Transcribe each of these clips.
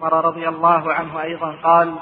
عمر رضي الله عنه أيضا قال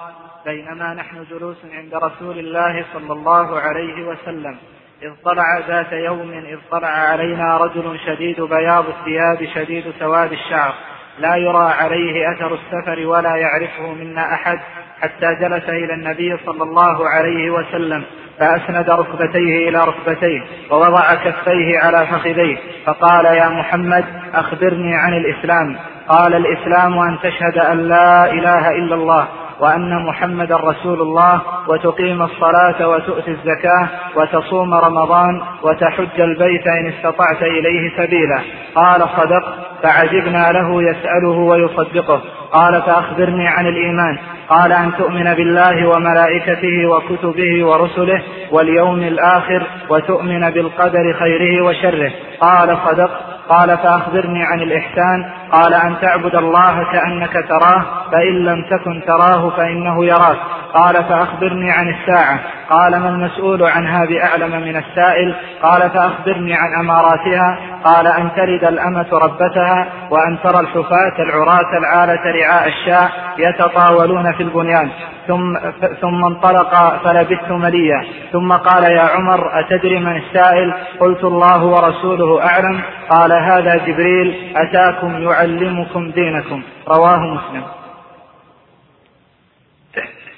بينما نحن جلوس عند رسول الله صلى الله عليه وسلم إذ طلع ذات يوم إذ طلع علينا رجل شديد بياض الثياب شديد سواد الشعر لا يرى عليه أثر السفر ولا يعرفه منا أحد حتى جلس إلى النبي صلى الله عليه وسلم فأسند ركبتيه إلى ركبتيه ووضع كفيه على فخذيه فقال يا محمد أخبرني عن الإسلام. قال الإسلام أن تشهد أن لا إله إلا الله وأن محمدا رسول الله وتقيم الصلاة وتؤتي الزكاة وتصوم رمضان وتحج البيت إن استطعت إليه سبيلا. قال صدق فعجبنا له يسأله ويصدقه. قال فأخبرني عن الإيمان. قال أن تؤمن بالله وملائكته وكتبه ورسله واليوم الآخر وتؤمن بالقدر خيره وشره. قال صدق. قال فأخبرني عن الإحسان قال أن تعبد الله كأنك تراه فإن لم تكن تراه فإنه يراك. قال فأخبرني عن الساعة. قال ما المسؤول عنها بأعلم من السائل؟ قال فأخبرني عن أماراتها. قال أن تلد الأمة ربتها وأن ترى الحفاة العراة العالة رعاء الشاء يتطاولون في البنيان. ثم ثم انطلق فلبثت مليا. ثم قال يا عمر أتدري من السائل؟ قلت الله ورسوله أعلم. قال هذا جبريل أتاكم يعلمكم دينكم. رواه مسلم.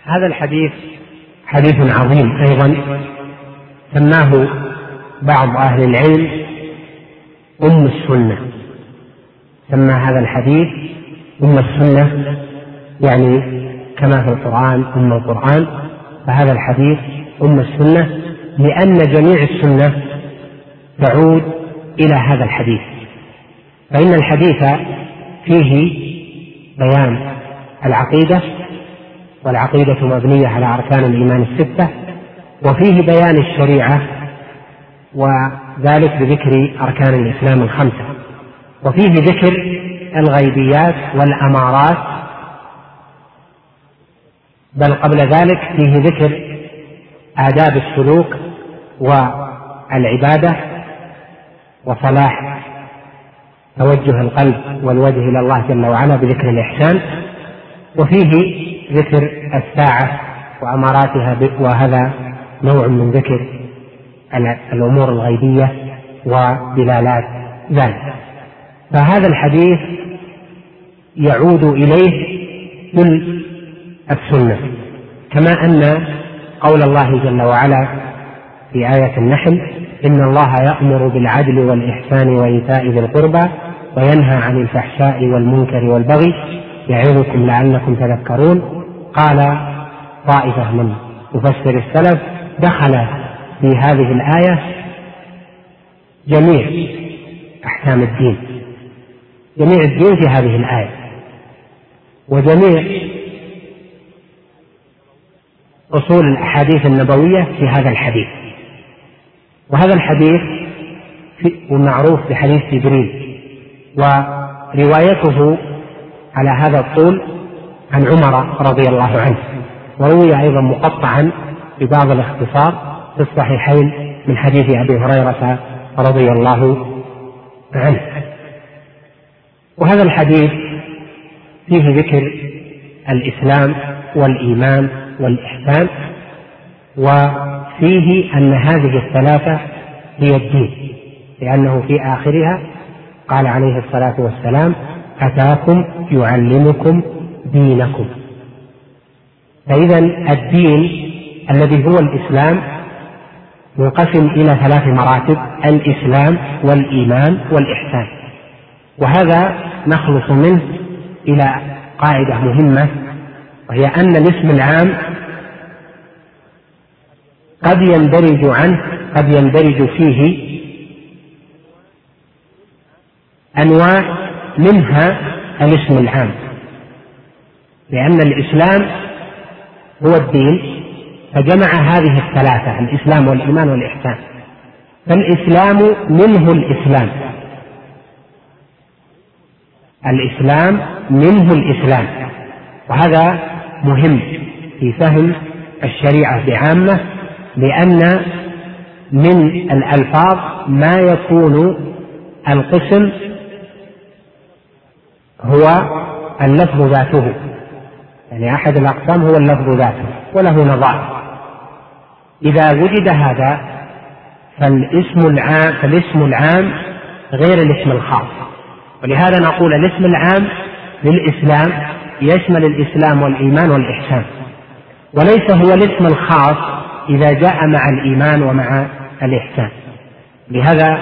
هذا الحديث حديث عظيم أيضا. سماه بعض أهل العلم أم السنة. سمى هذا الحديث أم السنة يعني كما في القرآن أم القرآن. فهذا الحديث أم السنة لأن جميع السنة تعود إلى هذا الحديث. فإن الحديث فيه بيان العقيدة والعقيدة مبنية على أركان الإيمان الستة وفيه بيان الشريعة وذلك بذكر أركان الإسلام الخمسة. وفيه ذكر الغيبيات والأمارات بل قبل ذلك فيه ذكر آداب السلوك والعبادة وصلاح توجه القلب والوجه إلى الله جل وعلا بذكر الإحسان وفيه ذكر الساعة وأماراتها وهذا نوع من ذكر الأمور الغيبية ودلالات ذلك. فهذا الحديث يعود إليه كل السنة كما أن قول الله جل وعلا في آية النحل إن الله يأمر بالعدل والإحسان وإيتاء ذي القربى وينهى عن الفحشاء والمنكر والبغي يعظكم لعلكم تذكرون. قال طائفة من مفسر السلف دخل في هذه الآية جميع أحكام الدين جميع الدين في هذه الآية وجميع أصول الأحاديث النبوية في هذا الحديث. وهذا الحديث معروف بحديث جبريل. وروايته على هذا الطول عن عمر رضي الله عنه. وروي أيضا مقطعا ببعض الاختصار في الصحيحين من حديث أبي هريرة رضي الله عنه. وهذا الحديث فيه ذكر الإسلام والإيمان والإحسان وفيه أن هذه الثلاثة هي الدين لأنه في آخرها قال عليه الصلاة والسلام أتاكم يعلمكم دينكم. فإذا الدين الذي هو الإسلام منقسم إلى ثلاث مراتب الإسلام والإيمان والإحسان. وهذا نخلص منه إلى قاعدة مهمة وهي أن الاسم العام قد يندرج عنه قد يندرج فيه أنواع منها الاسم العام. لأن الإسلام هو الدين فجمع هذه الثلاثة الإسلام والإيمان والإحسان. فالإسلام منه الإسلام. الإسلام منه الإسلام. وهذا مهم في فهم الشريعة بعامة لأن من الألفاظ ما يكون القسم هو اللفظ ذاته. يعني أحد الأقسام هو اللفظ ذاته وله نظائر. إذا وجد هذا فالاسم العام فالاسم العام غير الاسم الخاص. ولهذا نقول الاسم العام للإسلام يشمل الإسلام والإيمان والإحسان. وليس هو الاسم الخاص إذا جاء مع الإيمان ومع الإحسان. لهذا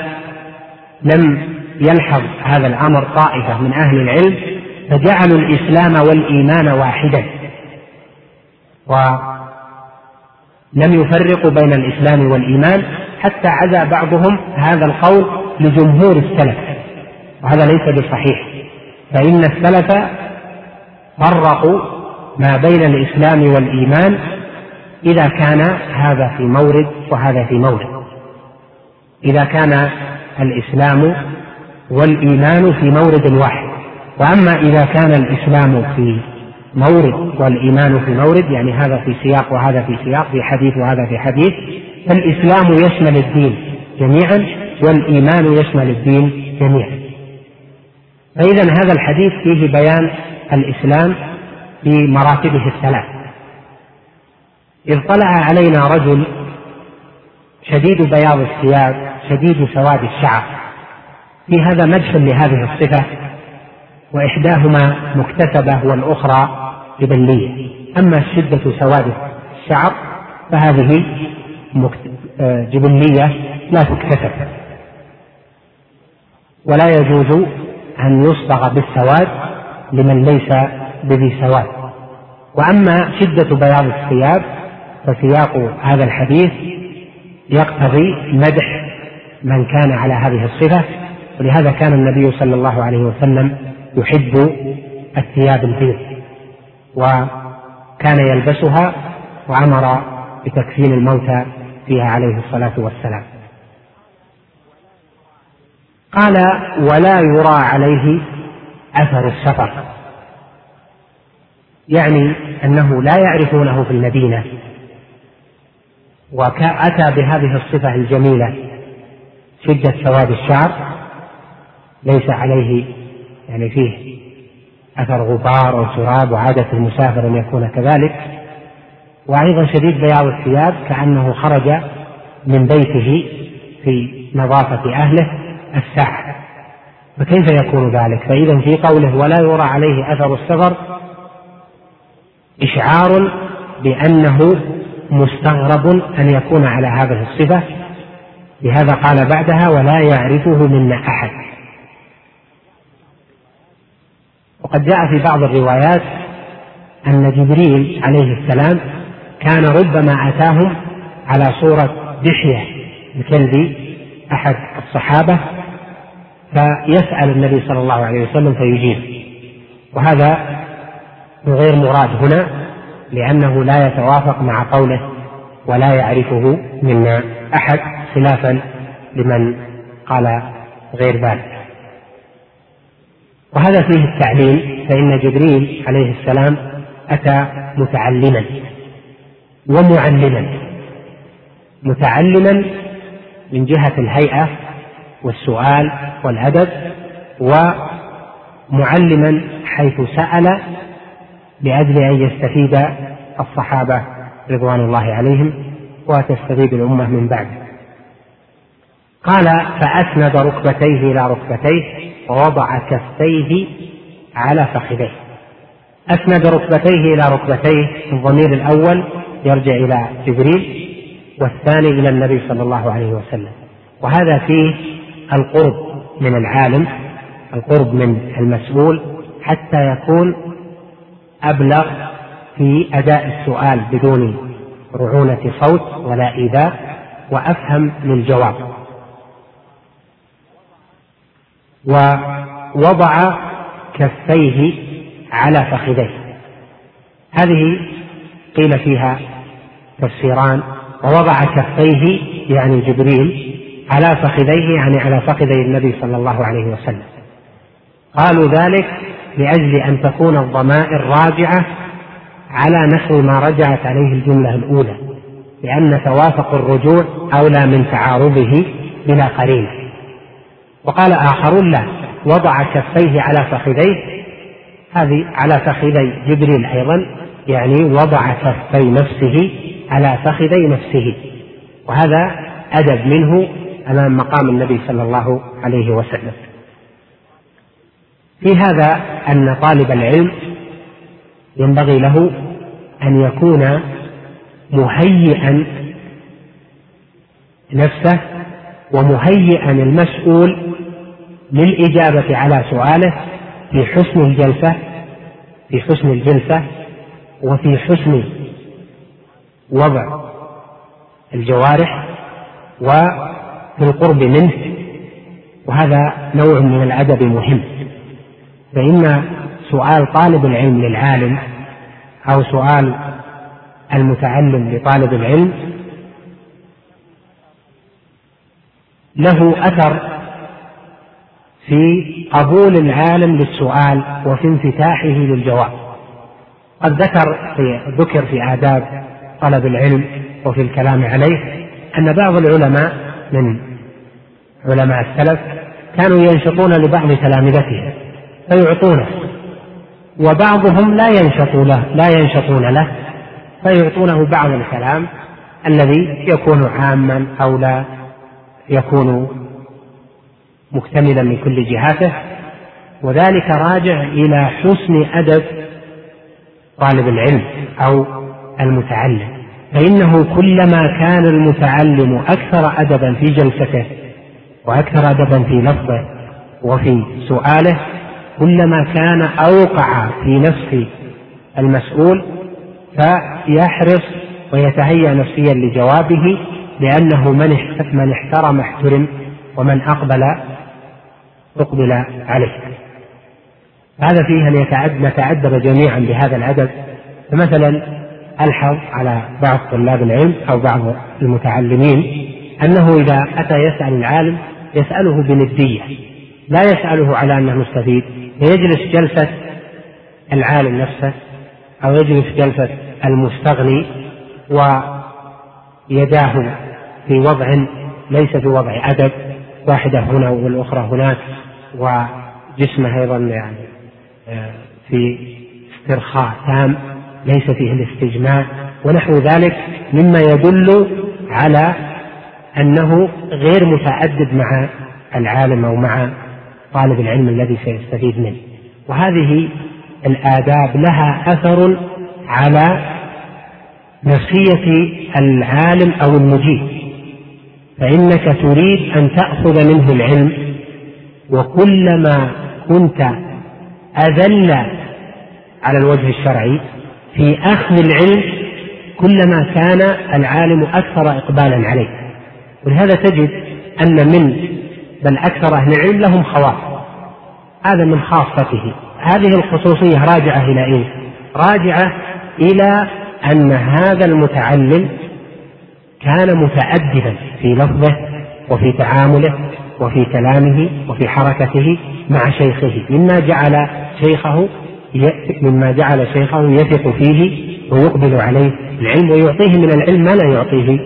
لم يلحظ هذا الأمر طائفة من أهل العلم فجعلوا الإسلام والإيمان واحدا. ولم يفرقوا بين الإسلام والإيمان حتى عزى بعضهم هذا القول لجمهور السلف. وهذا ليس بصحيح. فإن السلف فرقوا ما بين الإسلام والإيمان إذا كان هذا في مورد وهذا في مورد. إذا كان الإسلام والإيمان في مورد واحد. وأما إذا كان الإسلام في مورد والإيمان في مورد يعني هذا في سياق وهذا في سياق في حديث وهذا في حديث فالإسلام يشمل الدين جميعا والإيمان يشمل الدين جميعا. فإذا هذا الحديث فيه بيان الإسلام بمراتبه الثلاث. إذ طلع علينا رجل شديد بياض الثياب شديد سواد الشعر. في هذا مدح لهذه الصفة وإحداهما مكتسبة والأخرى جبلية. أما شدة سواد الشعر فهذه آه، جبلية لا تكتسب. ولا يجوز أن يصبغ بالسواد لمن ليس بذي سواد. وأما شدة بياض الثياب فسياق هذا الحديث يقتضي مدح من كان على هذه الصفة ولهذا كان النبي صلى الله عليه وسلم يحب الثياب البيض وكان يلبسها وأمر بتكفين الموتى فيها عليه الصلاة والسلام. قال ولا يرى عليه أثر السفر. يعني أنه لا يعرفونه في المدينة. وأتى بهذه الصفة الجميلة شدة سواد الشعر ليس عليه يعني فيه أثر غبار أو سراب وعادة المسافر أن يكون كذلك. وأيضا شديد بياض الثياب كأنه خرج من بيته في نظافة أهله الساعة فكيف يكون ذلك؟ فإذا في قوله ولا يرى عليه أثر السفر إشعار بأنه مستغرب أن يكون على هذه الصفة. لهذا قال بعدها ولا يعرفه منا أحد. وقد جاء في بعض الروايات أن جبريل عليه السلام كان ربما أتاهم على صورة دحية الكلب أحد الصحابة فيسأل النبي صلى الله عليه وسلم فيجيب. وهذا غير مراد هنا. لأنه لا يتوافق مع قوله ولا يعرفه منا أحد خلافا لمن قال غير ذلك. وهذا فيه التعليم فإن جبريل عليه السلام أتى متعلما ومعلما. متعلما من جهة الهيئة والسؤال والأدب ومعلما حيث سأل لأجل أن يستفيد الصحابة رضوان الله عليهم وتستفيد الأمة من بعده قال فأسند ركبتيه إلى ركبتيه ووضع كفيه على فخذيه. أسند ركبتيه إلى ركبتيه الضمير الأول يرجع إلى جبريل والثاني إلى النبي صلى الله عليه وسلم. وهذا فيه القرب من العالم القرب من المسؤول حتى يكون أبلغ في أداء السؤال بدون رعونة صوت ولا إيذاء وأفهم للجواب ووضع كفيه على فخذيه. هذه قيل فيها تفسيران. ووضع كفيه يعني جبريل على فخذيه يعني على فخذي النبي صلى الله عليه وسلم. قالوا ذلك لأجل أن تكون الضمائر راجعة على نحو ما رجعت عليه الجملة الأولى لأن توافق الرجوع أولى من تعارضه بلا قرينة. وقال آخرون لا وضع كفيه على فخذيه. هذه على فخذي جبريل أيضا يعني وضع كفي نفسه على فخذي نفسه. وهذا أدب منه أمام مقام النبي صلى الله عليه وسلم. في هذا أن طالب العلم ينبغي له أن يكون مهيئا نفسه ومهيئا المسؤول للإجابة على سؤاله في حسن الجلسة في حسن الجلسة وفي حسن وضع الجوارح وفي القرب منه. وهذا نوع من الأدب مهم. فإن سؤال طالب العلم للعالم أو سؤال المتعلم لطالب العلم له أثر في قبول العالم للسؤال وفي انفتاحه للجواب. قد ذكر في ذكر في آداب طلب العلم وفي الكلام عليه أن بعض العلماء من علماء السلف كانوا ينشطون لبعض تلامذتهم. فيعطونه. وبعضهم لا ينشط له لا ينشطون له فيعطونه بعض الكلام الذي يكون عاما أو لا يكون مكتملا من كل جهاته. وذلك راجع إلى حسن أدب طالب العلم أو المتعلم. فإنه كلما كان المتعلم أكثر أدبا في جلسته وأكثر أدبا في لفظه وفي سؤاله كلما كان أوقع في نفس المسؤول فيحرص ويتهيأ نفسيا لجوابه لأنه من من احترم احترم ومن أقبل أقبل عليه. هذا فيه أن نتأدب جميعا بهذا الأدب فمثلا ألحظ على بعض طلاب العلم أو بعض المتعلمين أنه إذا أتى يسأل العالم يسأله بندية لا يسأله على أنه مستفيد. فيجلس جلسة العالم نفسه أو يجلس جلسة المستغني ويداه في وضع ليس في وضع أدب واحدة هنا والأخرى هناك وجسمه أيضا يعني آه، في استرخاء تام ليس فيه الاستجماع ونحو ذلك مما يدل على أنه غير متأدب مع العالم أو مع طالب العلم الذي سيستفيد منه. وهذه الآداب لها أثر على نفسية العالم أو المجيب. فإنك تريد أن تأخذ منه العلم وكلما كنت أذل على الوجه الشرعي في أخذ العلم كلما كان العالم أكثر إقبالا عليه ولهذا تجد أن من بل أكثر أهل العلم لهم خواص هذا من خاصته. هذه الخصوصية راجعة إلى إيه؟ راجعة إلى أن هذا المتعلم كان متأدبا في لفظه وفي تعامله وفي كلامه وفي حركته مع شيخه. مما جعل شيخه مما جعل شيخه يثق فيه ويقبل عليه العلم ويعطيه من العلم ما لا يعطيه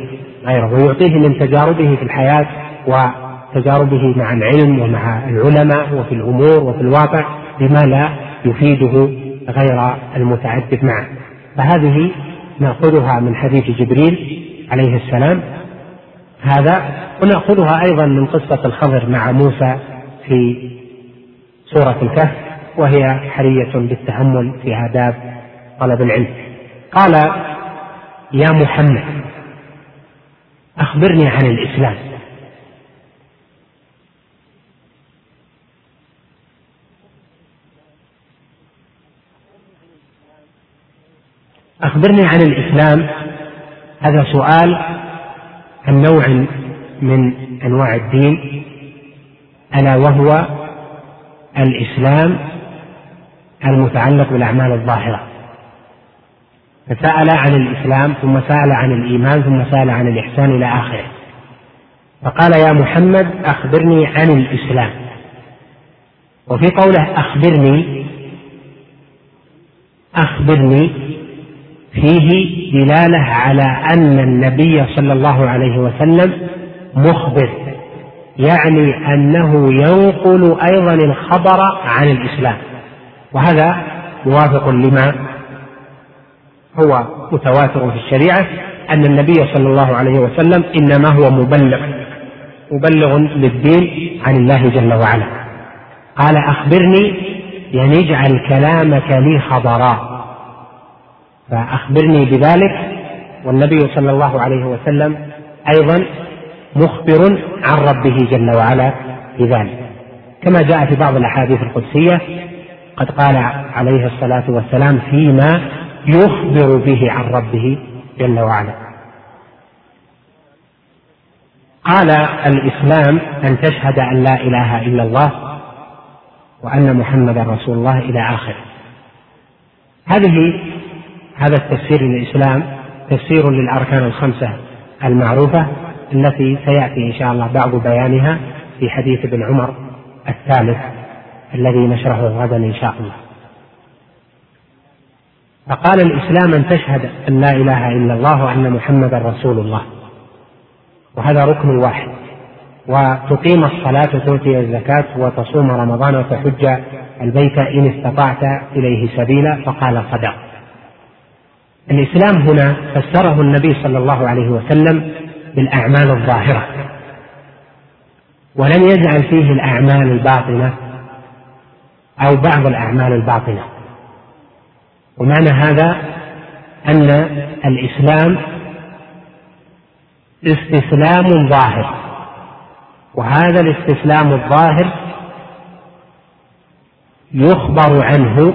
غيره ويعطيه من تجاربه في الحياة وتجاربه مع العلم ومع العلماء وفي الأمور وفي الواقع بما لا يفيده غير المتعدد معه. فهذه نأخذها من حديث جبريل عليه السلام. هذا ونأخذها أيضا من قصة الخضر مع موسى في سورة الكهف وهي حرية بالتامل في آداب طلب العلم. قال يا محمد أخبرني عن الإسلام. أخبرني عن الإسلام. هذا سؤال عن نوع من أنواع الدين ألا وهو الإسلام المتعلق بالأعمال الظاهرة. فسأل عن الإسلام ثم سأل عن الإيمان ثم سأل عن الإحسان إلى آخره. فقال يا محمد أخبرني عن الإسلام. وفي قوله أخبرني أخبرني فيه دلالة على أن النبي صلى الله عليه وسلم مخبر يعني أنه ينقل أيضا الخبر عن الإسلام. وهذا موافق لما هو متواتر في الشريعة أن النبي صلى الله عليه وسلم إنما هو مبلغ مبلغ للدين عن الله جل وعلا. قال أخبرني يعني اجعل كلامك لي خبرا. فأخبرني بذلك والنبي صلى الله عليه وسلم أيضا مخبر عن ربه جل وعلا بذلك. كما جاء في بعض الأحاديث القدسية قد قال عليه الصلاة والسلام فيما يخبر به عن ربه جل وعلا. قال الإسلام أن تشهد أن لا إله إلا الله وأن محمدا رسول الله إلى آخره. هذه هذا التفسير للإسلام تفسير للأركان الخمسة المعروفة التي سيأتي إن شاء الله بعض بيانها في حديث ابن عمر الثالث الذي نشرحه غدا إن شاء الله. فقال الإسلام أن تشهد أن لا إله إلا الله وأن محمدا رسول الله. وهذا ركن واحد. وتقيم الصلاة وتؤتي الزكاة وتصوم رمضان وتحج البيت إن استطعت إليه سبيلا فقال صدق. الإسلام هنا فسره النبي صلى الله عليه وسلم بالأعمال الظاهرة ولم يجعل فيه الأعمال الباطنة أو بعض الأعمال الباطنة. ومعنى هذا أن الإسلام استسلام ظاهر وهذا الاستسلام الظاهر يخبر عنه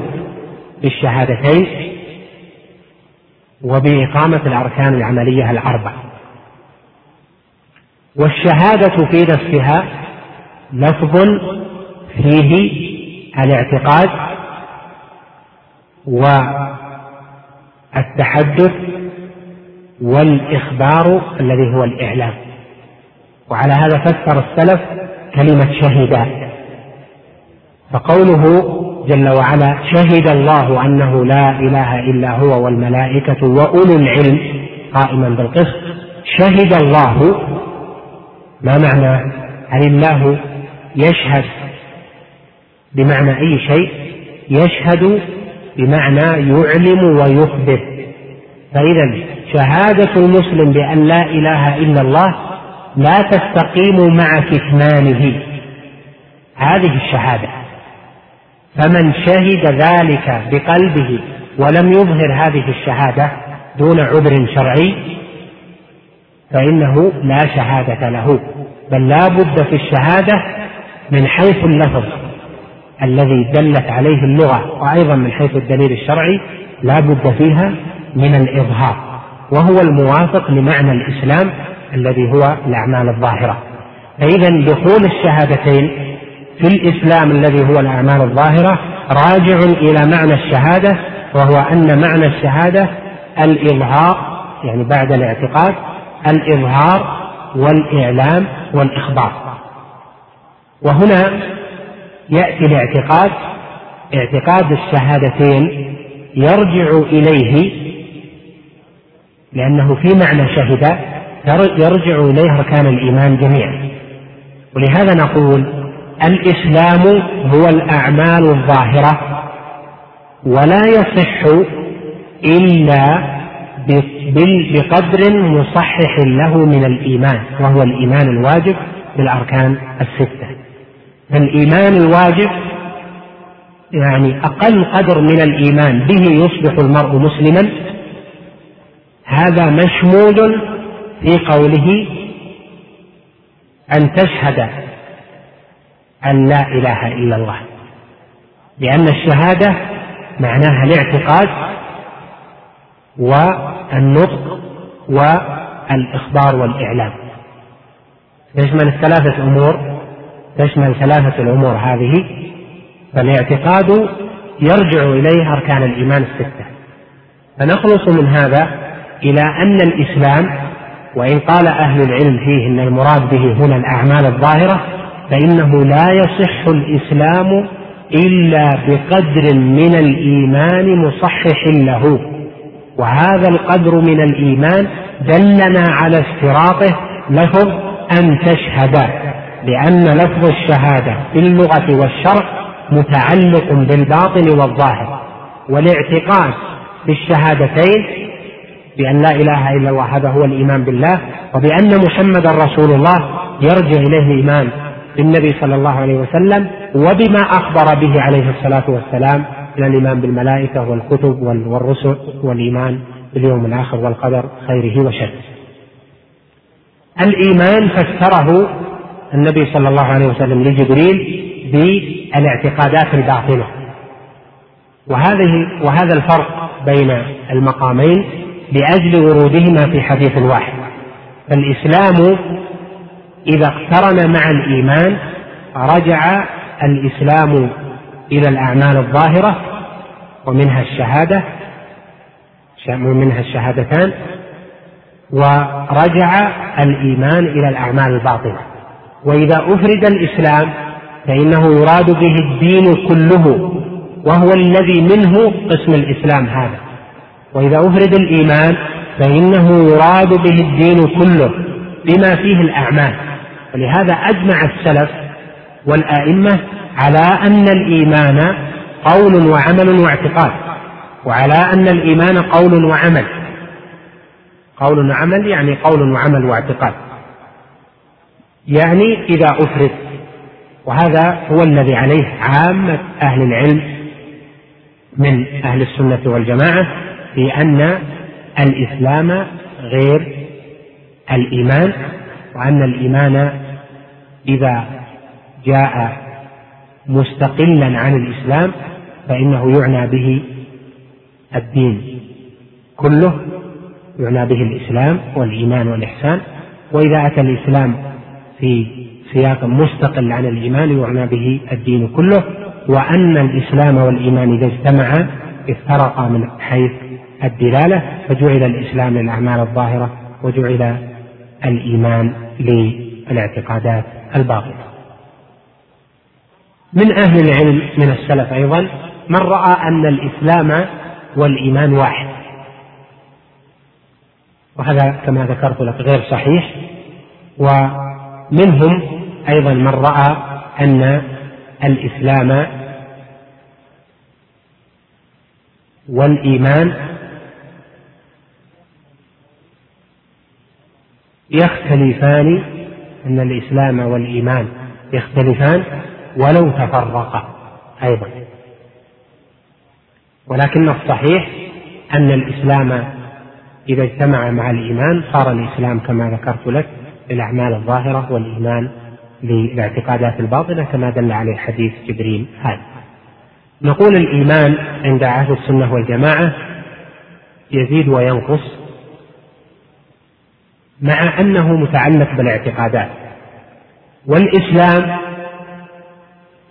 بالشهادتين وبإقامة الأركان العملية الأربع. والشهادة في نفسها لفظ فيه الاعتقاد والتحدث والإخبار الذي هو الإعلام. وعلى هذا فسر السلف كلمة شهد فقوله جل وعلا شهد الله أنه لا إله إلا هو والملائكة وأولو العلم قائما بالقسط شهد الله. ما معنى؟ هل الله يشهد بمعنى أي شيء؟ يشهد بمعنى يعلم ويخبر. فإذا شهادة المسلم بأن لا إله إلا الله لا تستقيم مع كتمانه. هذه الشهادة. فمن شهد ذلك بقلبه ولم يظهر هذه الشهادة دون عذر شرعي فإنه لا شهادة له بل لا بد في الشهادة من حيث اللفظ الذي دلت عليه اللغة وأيضا من حيث الدليل الشرعي لا بد فيها من الإظهار وهو الموافق لمعنى الإسلام الذي هو الأعمال الظاهرة. فإذا دخول الشهادتين في الإسلام الذي هو الأعمال الظاهرة راجع إلى معنى الشهادة وهو أن معنى الشهادة الإظهار يعني بعد الاعتقاد الإظهار والإعلام والإخبار. وهنا يأتي الاعتقاد اعتقاد الشهادتين يرجع إليه لأنه في معنى شهد يرجع إليه أركان الإيمان جميعا. ولهذا نقول الإسلام هو الأعمال الظاهرة ولا يصح إلا بقدر مصحح له من الإيمان وهو الإيمان الواجب بالأركان الستة. فالإيمان الواجب يعني أقل قدر من الإيمان به يصبح المرء مسلما. هذا مشمول في قوله أن تشهد أن لا إله إلا الله. لأن الشهادة معناها الاعتقاد والنطق والإخبار والإعلام. تشمل الثلاثة أمور تشمل ثلاثة الأمور هذه فالاعتقاد يرجع إليه أركان الإيمان الستة. فنخلص من هذا إلى أن الإسلام وإن قال أهل العلم فيه أن المراد به هنا الأعمال الظاهرة فإنه لا يصح الإسلام إلا بقدر من الإيمان مصحح له. وهذا القدر من الإيمان دلنا على اشتراطه لفظ أن تشهد لأن لفظ الشهادة في اللغة والشرع متعلق بالباطن والظاهر. والاعتقاد بالشهادتين بأن لا إله إلا الله هذا هو الإيمان بالله وبأن محمدا رسول الله يرجع إليه الإيمان. بالنبي صلى الله عليه وسلم وبما أخبر به عليه الصلاة والسلام من الإيمان بالملائكة والكتب والرسل والإيمان باليوم الآخر والقدر خيره وشره. الإيمان فسره النبي صلى الله عليه وسلم لجبريل بالإعتقادات الباطنة وهذه وهذا الفرق بين المقامين لأجل ورودهما في حديث واحد. فالإسلام إذا اقترن مع الإيمان رجع الإسلام إلى الأعمال الظاهرة ومنها الشهادة ومنها الشهادتان ورجع الإيمان إلى الأعمال الباطنة. وإذا أفرد الإسلام فإنه يراد به الدين كله وهو الذي منه قسم الإسلام هذا. وإذا أفرد الإيمان فإنه يراد به الدين كله بما فيه الأعمال. ولهذا أجمع السلف والآئمة على أن الإيمان قول وعمل واعتقاد وعلى أن الإيمان قول وعمل. قول وعمل يعني قول وعمل واعتقاد. يعني إذا أفرد وهذا هو الذي عليه عامة أهل العلم من أهل السنة والجماعة في أن الإسلام غير الإيمان. وأن الإيمان إذا جاء مستقلا عن الإسلام فإنه يعنى به الدين كله يعنى به الإسلام والإيمان والإحسان وإذا أتى الإسلام في سياق مستقل عن الإيمان يعنى به الدين كله وأن الإسلام والإيمان إذا اجتمعا افترقا من حيث الدلالة فجعل الإسلام للأعمال الظاهرة وجعل الإيمان للاعتقادات الباطنة من أهل العلم من السلف أيضا من رأى أن الإسلام والإيمان واحد. وهذا كما ذكرت لك غير صحيح. ومنهم أيضا من رأى أن الإسلام والإيمان يختلفان أن الإسلام والإيمان يختلفان ولو تفرقا أيضا. ولكن الصحيح أن الإسلام إذا اجتمع مع الإيمان صار الإسلام كما ذكرت لك للأعمال الظاهرة والإيمان للاعتقادات الباطنة كما دل عليه حديث جبريل هذا. نقول الإيمان عند أهل السنة والجماعة يزيد وينقص مع أنه متعلق بالاعتقادات. والإسلام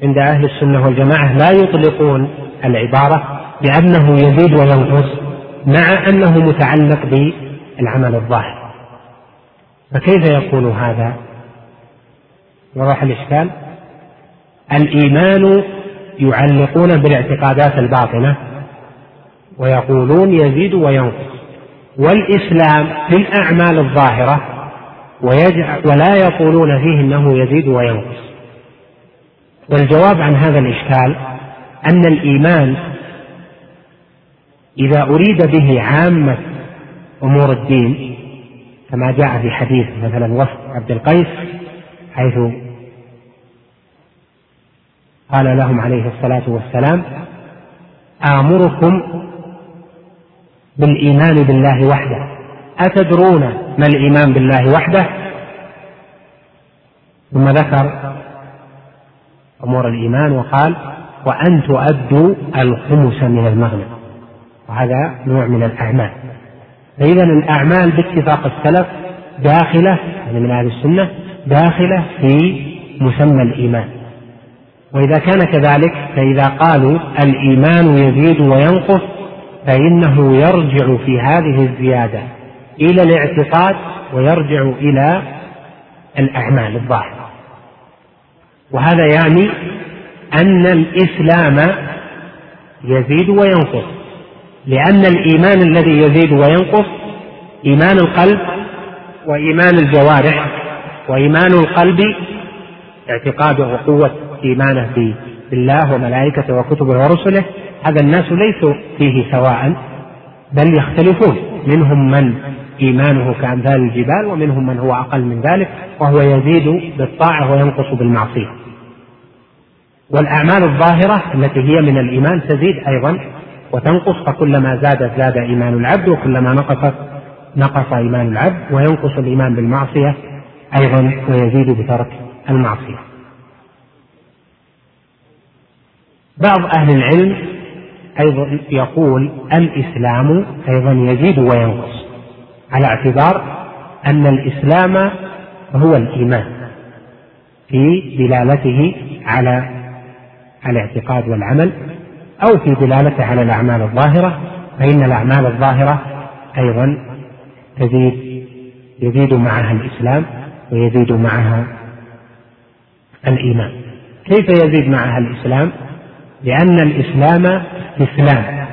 عند أهل السنة والجماعة لا يطلقون العبارة بأنه يزيد وينقص مع أنه متعلق بالعمل الظاهر. فكيف يكون هذا؟ وضح الإشكال. الإيمان يعلقون بالاعتقادات الباطنة ويقولون يزيد وينقص. والإسلام في الأعمال الظاهرة ولا يقولون فيه أنه يزيد وينقص. والجواب عن هذا الإشكال أن الإيمان إذا أريد به عامة أمور الدين كما جاء في حديث مثلا وفد عبد القيس حيث قال لهم عليه الصلاة والسلام آمركم بالإيمان بالله وحده. أتدرون ما الإيمان بالله وحده؟ ثم ذكر أمور الإيمان وقال وأن تؤدوا الخمس من المغنم. وهذا نوع من الأعمال. فإذا الأعمال باتفاق السلف داخلة يعني من أهل السنة داخلة في مسمى الإيمان. وإذا كان كذلك فإذا قالوا الإيمان يزيد وينقص فإنه يرجع في هذه الزيادة إلى الاعتقاد ويرجع إلى الأعمال الظاهرة. وهذا يعني أن الإسلام يزيد وينقص لأن الإيمان الذي يزيد وينقص إيمان القلب وإيمان الجوارح وإيمان القلب اعتقاده وقوة إيمانه بالله وملائكته وكتبه ورسله هذا الناس ليسوا فيه سواء بل يختلفون. منهم من إيمانه كأمثال الجبال ومنهم من هو أقل من ذلك وهو يزيد بالطاعة وينقص بالمعصية. والأعمال الظاهرة التي هي من الإيمان تزيد أيضا وتنقص فكلما زادت زاد إيمان العبد وكلما نقصت نقص إيمان العبد وينقص الإيمان بالمعصية أيضا ويزيد بترك المعصية. بعض أهل العلم أيضا يقول الإسلام أيضا يزيد وينقص على اعتبار أن الإسلام هو الإيمان في دلالته على الاعتقاد والعمل أو في دلالته على الأعمال الظاهرة فإن الأعمال الظاهرة أيضا تزيد يزيد معها الإسلام ويزيد معها الإيمان كيف يزيد معها الإسلام؟ لأن الإسلام استسلام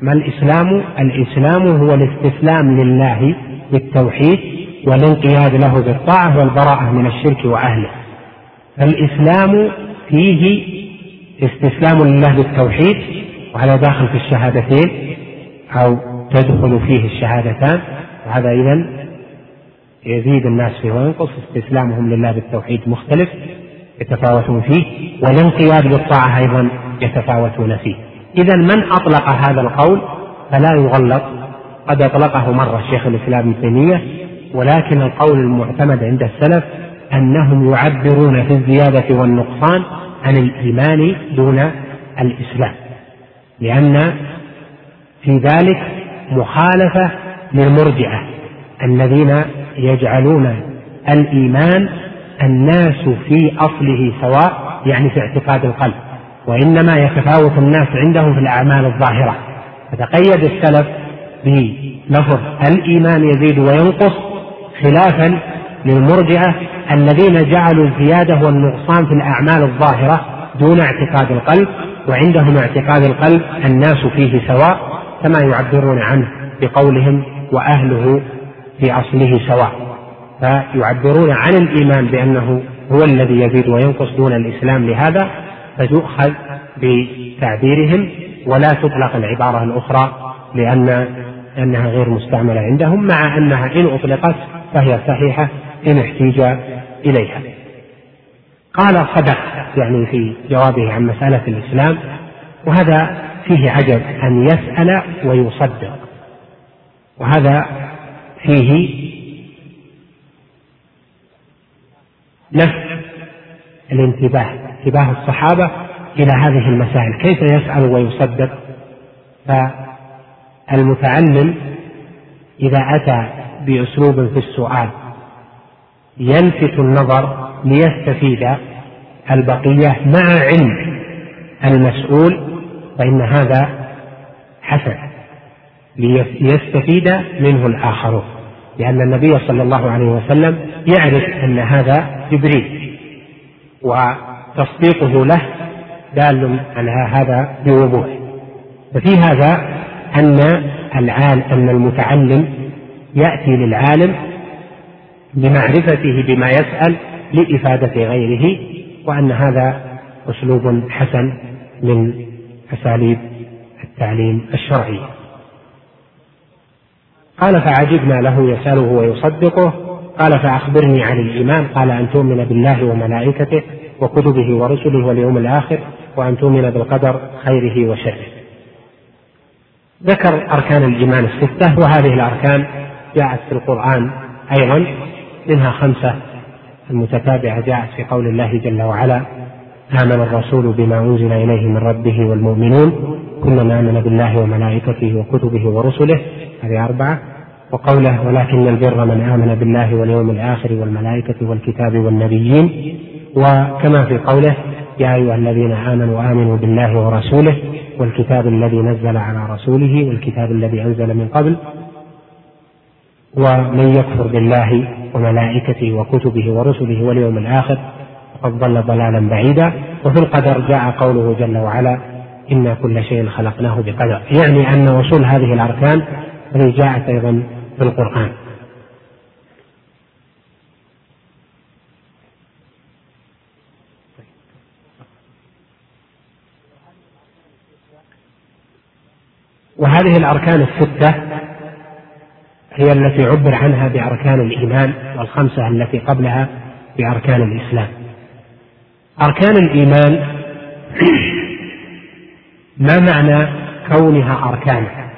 ما الإسلام؟ الإسلام هو الاستسلام لله بالتوحيد والانقياد له بالطاعة والبراءة من الشرك وأهله. فالإسلام فيه استسلام لله بالتوحيد وهذا داخل في الشهادتين أو تدخل فيه الشهادتان. وهذا إذا يزيد الناس فيه وينقص استسلامهم لله بالتوحيد مختلف يتفاوتون فيه والانقياد بالطاعة أيضا يتفاوتون فيه. إذا من أطلق هذا القول فلا يغلط. قد أطلقه مرة شيخ الإسلام ابن تيمية ولكن القول المعتمد عند السلف أنهم يعبرون في الزيادة والنقصان عن الإيمان دون الإسلام. لأن في ذلك مخالفة للمرجئة الذين يجعلون الإيمان الناس في أصله سواء يعني في اعتقاد القلب. وإنما يتفاوت الناس عندهم في الأعمال الظاهرة. فتقيد السلف بلفظ الإيمان يزيد وينقص خلافا للمرجئة الذين جعلوا الزيادة والنقصان في الأعمال الظاهرة دون اعتقاد القلب وعندهم اعتقاد القلب الناس فيه سواء كما يعبرون عنه بقولهم وأهله في أصله سواء. فيعبرون عن الإيمان بأنه هو الذي يزيد وينقص دون الإسلام لهذا فتؤخذ بتعبيرهم ولا تطلق العبارة الأخرى لأن أنها غير مستعملة عندهم مع أنها إن أطلقت فهي صحيحة إن احتيج إليها. قال صدق يعني في جوابه عن مسألة الإسلام وهذا فيه عجب أن يسأل ويصدق. وهذا فيه نفس الانتباه انتباه الصحابة إلى هذه المسائل كيف يسأل ويصدق؟ فالمتعلم إذا أتى بأسلوب في السؤال يلفت النظر ليستفيد البقية مع علم المسؤول فإن هذا حسن ليستفيد منه الآخرون لأن النبي صلى الله عليه وسلم يعرف أن هذا جبريل. وتصديقه له دال على هذا بوضوح. ففي هذا أن العال أن المتعلم يأتي للعالم بمعرفته بما يسأل لإفادة غيره وأن هذا أسلوب حسن من أساليب التعليم الشرعي. قال فعجبنا له يسأله ويصدقه قال فأخبرني عن الإيمان. قال أن تؤمن بالله وملائكته وكتبه ورسله واليوم الآخر وأن تؤمن بالقدر خيره وشره. ذكر أركان الإيمان الستة وهذه الأركان جاءت في القرآن أيضا منها خمسة المتتابعة جاءت في قول الله جل وعلا آمن الرسول بما أنزل إليه من ربه والمؤمنون كلنا آمن بالله وملائكته وكتبه ورسله. هذه أربعة. وقوله ولكن البر من آمن بالله واليوم الآخر والملائكة والكتاب والنبيين وكما في قوله يا أيها الذين آمنوا آمنوا بالله ورسوله والكتاب الذي نزل على رسوله والكتاب الذي أنزل من قبل ومن يكفر بالله وملائكته وكتبه ورسله واليوم الآخر فقد ضل ضلالا بعيدا وفي القدر جاء قوله جل وعلا إنا كل شيء خلقناه بقدر يعني أن وصول هذه الأركان هذه جاءت أيضا في القرآن. وهذه الأركان الستة هي التي عبر عنها بأركان الإيمان والخمسة التي قبلها بأركان الإسلام. أركان الإيمان ما معنى كونها أركانا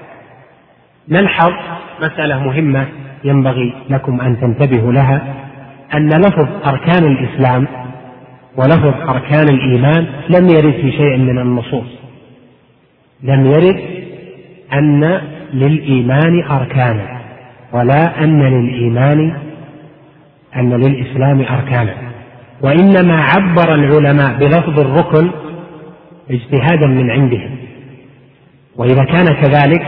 نلحظ مسألة مهمة ينبغي لكم أن تنتبهوا لها أن لفظ أركان الإسلام ولفظ أركان الإيمان لم يرد في شيء من النصوص. لم يرد أن للإيمان أركانا ولا أن للإيمان أن للإسلام أركانا. وإنما عبر العلماء بلفظ الركن اجتهادا من عندهم. وإذا كان كذلك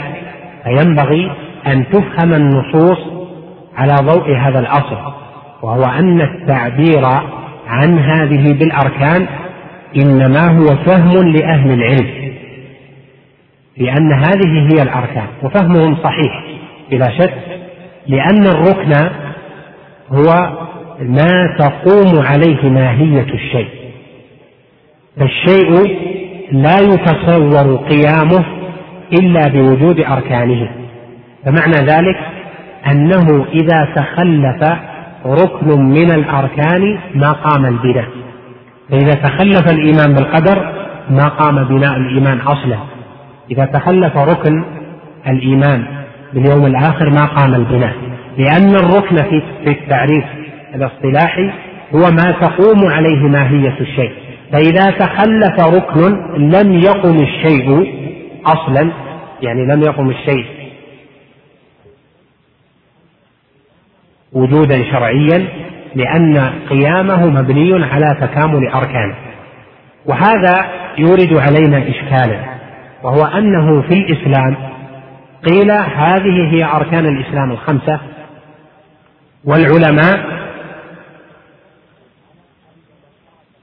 فينبغي أن تفهم النصوص على ضوء هذا الأصل وهو أن التعبير عن هذه بالأركان إنما هو فهم لأهل العلم لأن هذه هي الأركان وفهمهم صحيح بلا شك لأن الركن هو ما تقوم عليه ماهية الشيء فالشيء لا يتصور قيامه إلا بوجود أركانه. فمعنى ذلك أنه إذا تخلف ركن من الأركان ما قام البناء. فإذا تخلف الإيمان بالقدر ما قام بناء الإيمان أصلا. إذا تخلف ركن الإيمان باليوم الآخر ما قام البناء. لأن الركن في التعريف الاصطلاحي هو ما تقوم عليه ماهية الشيء. فإذا تخلف ركن لم يقم الشيء أصلا يعني لم يقم الشيء وجودا شرعيا لأن قيامه مبني على تكامل أركانه وهذا يورد علينا إشكالا وهو أنه في الإسلام قيل هذه هي أركان الإسلام الخمسة. والعلماء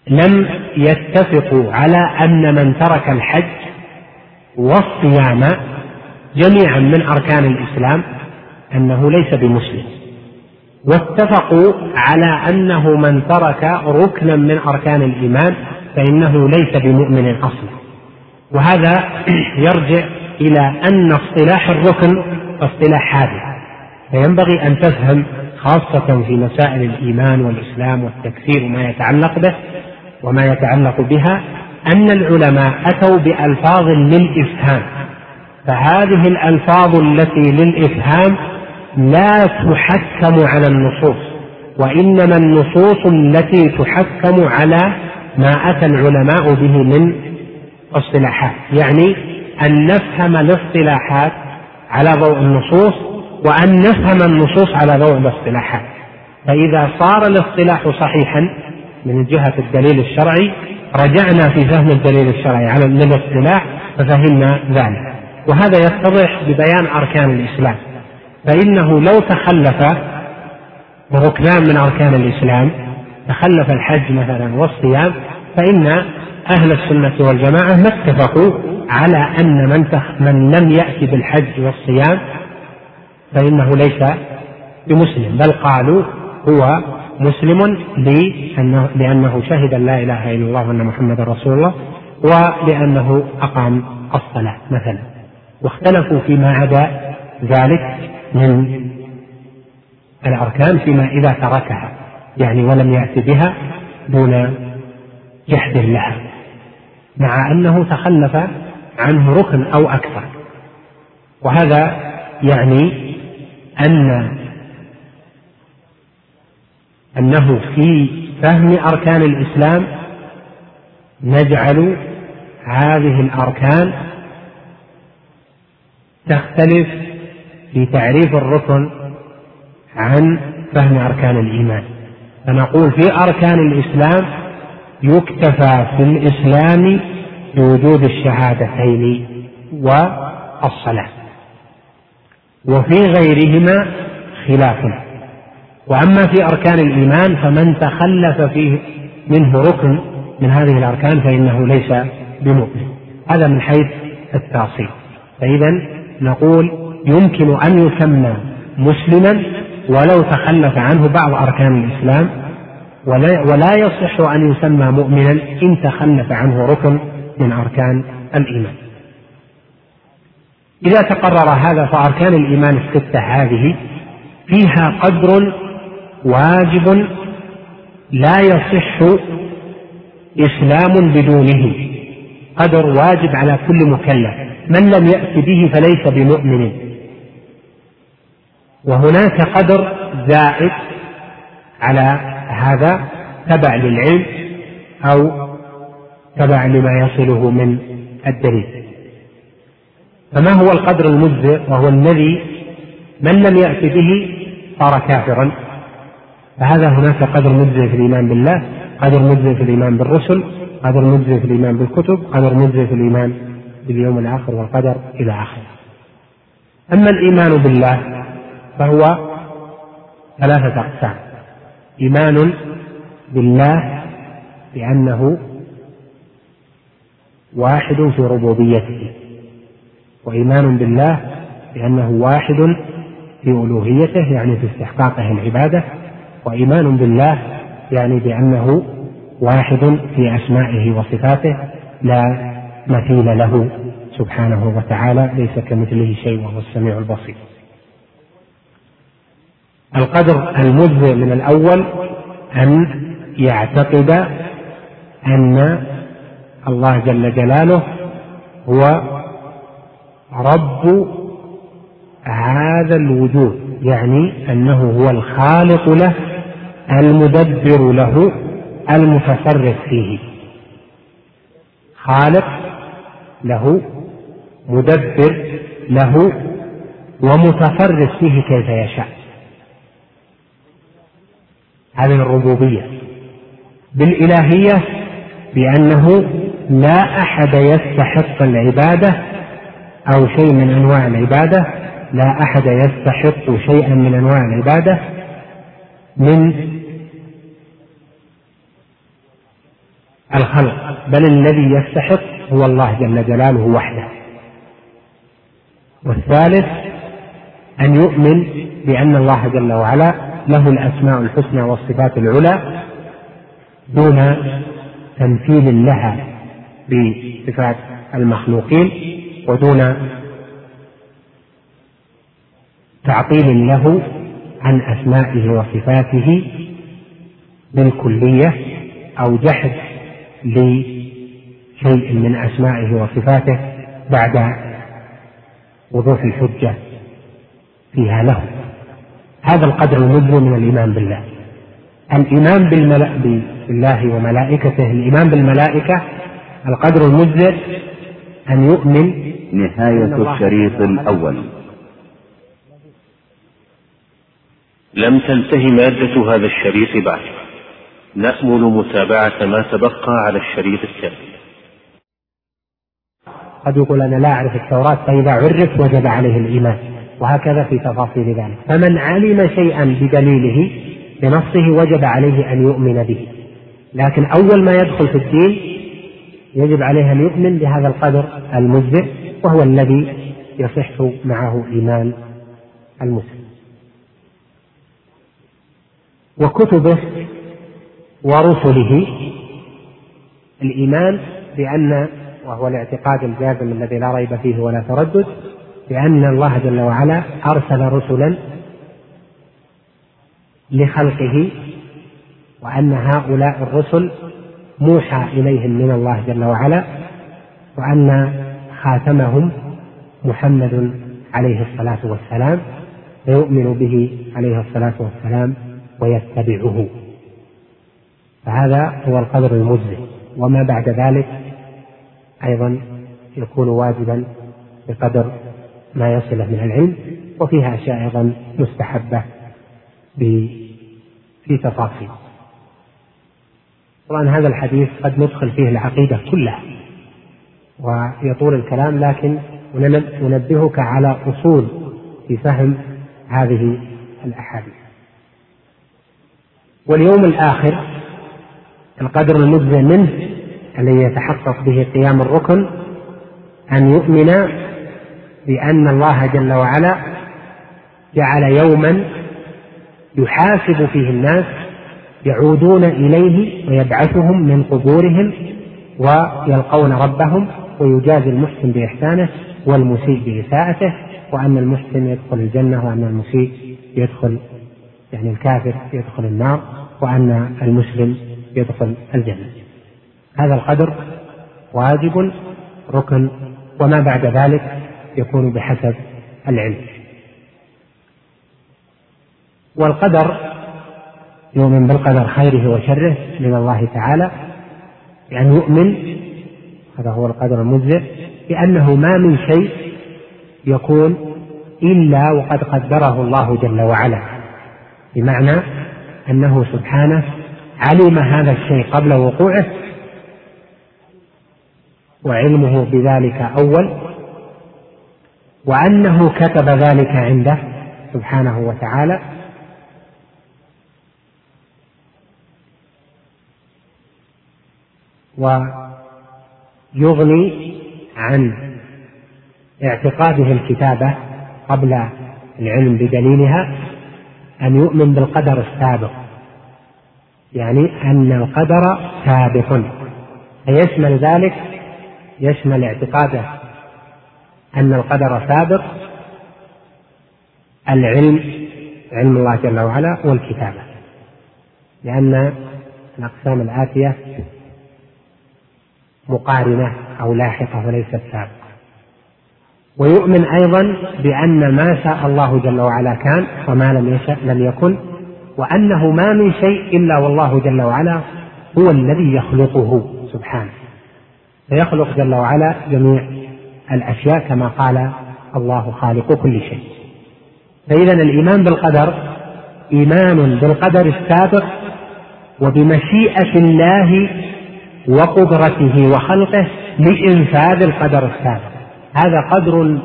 لم يتفقوا على أن من ترك الحج والصيام جميعا من أركان الإسلام أنه ليس بمسلم. واتفقوا على أنه من ترك ركنا من أركان الإيمان فإنه ليس بمؤمن أصلا. وهذا يرجع إلى أن اصطلاح الركن اصطلاح حادث فينبغي أن تفهم خاصة في مسائل الإيمان والإسلام والتكفير وما يتعلق به وما يتعلق بها أن العلماء أتوا بألفاظ للإفهام. فهذه الألفاظ التي للإفهام لا تحكم على النصوص وإنما النصوص التي تحكم على ما أتى العلماء به من اصطلاحات. يعني أن نفهم الاصطلاحات على ضوء النصوص وأن نفهم النصوص على ضوء الاصطلاحات. فإذا صار الاصطلاح صحيحا من جهة الدليل الشرعي رجعنا في فهم الدليل الشرعي على للاصطلاح ففهمنا ذلك. وهذا يتضح ببيان أركان الإسلام. فإنه لو تخلف ركنان من أركان الإسلام تخلف الحج مثلا والصيام فإن أهل السنة والجماعة ما اتفقوا على أن من, من لم يأتي بالحج والصيام فإنه ليس بمسلم بل قالوا هو مسلم لأنه, لأنه شهد أن لا إله إلا الله وأن محمدا رسول الله ولأنه أقام الصلاة مثلا. واختلفوا فيما عدا ذلك من الأركان فيما إذا تركها يعني ولم يأت بها دون جحد لها مع أنه تخلف عنه ركن أو أكثر. وهذا يعني أن أنه في فهم أركان الإسلام نجعل هذه الأركان تختلف في تعريف الركن عن فهم أركان الإيمان. فنقول في أركان الإسلام يكتفى في الإسلام بوجود الشهادتين والصلاة وفي غيرهما خلاف. وأما في أركان الإيمان فمن تخلف فيه منه ركن من هذه الأركان فإنه ليس بمؤمن. هذا من حيث التأصيل. فإذا نقول يمكن أن يسمى مسلما ولو تخلف عنه بعض أركان الإسلام ولا, ولا يصح أن يسمى مؤمنا إن تخلف عنه ركن من أركان الإيمان. إذا تقرر هذا فأركان الإيمان الستة هذه فيها قدر واجب لا يصح إسلام بدونه. قدر واجب على كل مكلف. من لم يأت به فليس بمؤمن. وهناك قدر زائد على هذا تبع للعلم أو تبع لما يصله من الدليل. فما هو القدر المجزئ وهو الذي من لم يأت به صار كافرا؟ فهذا هناك قدر مجزئ في الإيمان بالله قدر مجزئ في الإيمان بالرسل قدر مجزئ في الإيمان بالكتب قدر مجزئ في الإيمان باليوم الآخر والقدر إلى آخره. أما الإيمان بالله فهو ثلاثة أقسام. إيمان بالله بأنه واحد في ربوبيته وإيمان بالله بأنه واحد في ألوهيته يعني في استحقاقه العبادة وإيمان بالله يعني بأنه واحد في أسمائه وصفاته لا مثيل له سبحانه وتعالى ليس كمثله شيء وهو السميع البصير. القدر المجزئ من الأول أن يعتقد أن الله جل جلاله هو رب هذا الوجود يعني أنه هو الخالق له المدبر له المتصرف فيه. خالق له مدبر له ومتصرف فيه كيف يشاء. هذه الربوبية. بالإلهية بأنه لا أحد يستحق العبادة أو شيء من أنواع العبادة لا أحد يستحق شيئا من أنواع العبادة من الخلق بل الذي يستحق هو الله جل جلاله وحده. والثالث أن يؤمن بأن الله جل وعلا له الأسماء الحسنى والصفات العلى دون تمثيل لها بصفات المخلوقين ودون تعطيل له عن أسمائه وصفاته بالكلية أو جحد لشيء من أسمائه وصفاته بعد وضوح الحجة فيها له. هذا القدر المجزي من الإيمان بالله. الإيمان بالله وملائكته الإيمان بالملائكة القدر المجزئ أن يؤمن نهاية الشريط الأول. لم تنتهي مادة هذا الشريط بعد. نأمل متابعة ما تبقى على الشريط التالي قد يقول أنا لا أعرف التوراة فإذا عرف وجب عليه الإيمان. وهكذا في تفاصيل ذلك. فمن علم شيئا بدليله بنصه وجب عليه أن يؤمن به. لكن أول ما يدخل في الدين يجب عليه أن يؤمن بهذا القدر المجزئ وهو الذي يصح معه إيمان المسلم. وكتبه ورسله الإيمان بأن وهو الاعتقاد الجازم الذي لا ريب فيه ولا تردد بأن الله جل وعلا أرسل رسلا لخلقه وأن هؤلاء الرسل موحى إليهم من الله جل وعلا وأن خاتمهم محمد عليه الصلاة والسلام فيؤمن به عليه الصلاة والسلام ويتبعه. فهذا هو القدر المجزي وما بعد ذلك أيضا يكون واجبا بقدر ما يصله من العلم وفيها أشياء أيضا مستحبة في تفاصيل. طبعا هذا الحديث قد ندخل فيه العقيدة كلها ويطول الكلام لكن ننبهك على أصول في فهم هذه الأحاديث. واليوم الآخر القدر المجزئ منه الذي يتحقق به قيام الركن أن يؤمن بأن الله جل وعلا جعل يوما يحاسب فيه الناس يعودون إليه ويبعثهم من قبورهم ويلقون ربهم ويجازي المحسن بإحسانه والمسيء بإساءته وأن المحسن يدخل الجنة وأن المسيء يدخل يعني الكافر يدخل النار وأن المسلم يدخل الجنة. هذا القدر واجب ركن وما بعد ذلك يكون بحسب العلم. والقدر يؤمن بالقدر خيره وشره من الله تعالى يعني يؤمن هذا هو القدر المجزئ بأنه ما من شيء يكون إلا وقد قدره الله جل وعلا. بمعنى أنه سبحانه علم هذا الشيء قبل وقوعه وعلمه بذلك أول وأنه كتب ذلك عنده سبحانه وتعالى. ويغني عن اعتقاده الكتابة قبل العلم بدليلها أن يؤمن بالقدر السابق يعني أن القدر سابق فيشمل ذلك يشمل اعتقاده أن القدر سابق العلم علم الله جل وعلا والكتابة لأن الأقسام الآتية مقارنة أو لاحقة وليست سابقة. ويؤمن أيضا بأن ما شاء الله جل وعلا كان وما لم يشأ لم يكن وأنه ما من شيء إلا والله جل وعلا هو الذي يخلقه سبحانه. فيخلق جل وعلا جميع الأشياء كما قال الله خالق كل شيء. فإذا الإيمان بالقدر إيمان بالقدر السابق وبمشيئة الله وقدرته وخلقه لإنفاذ القدر السابق. هذا قدر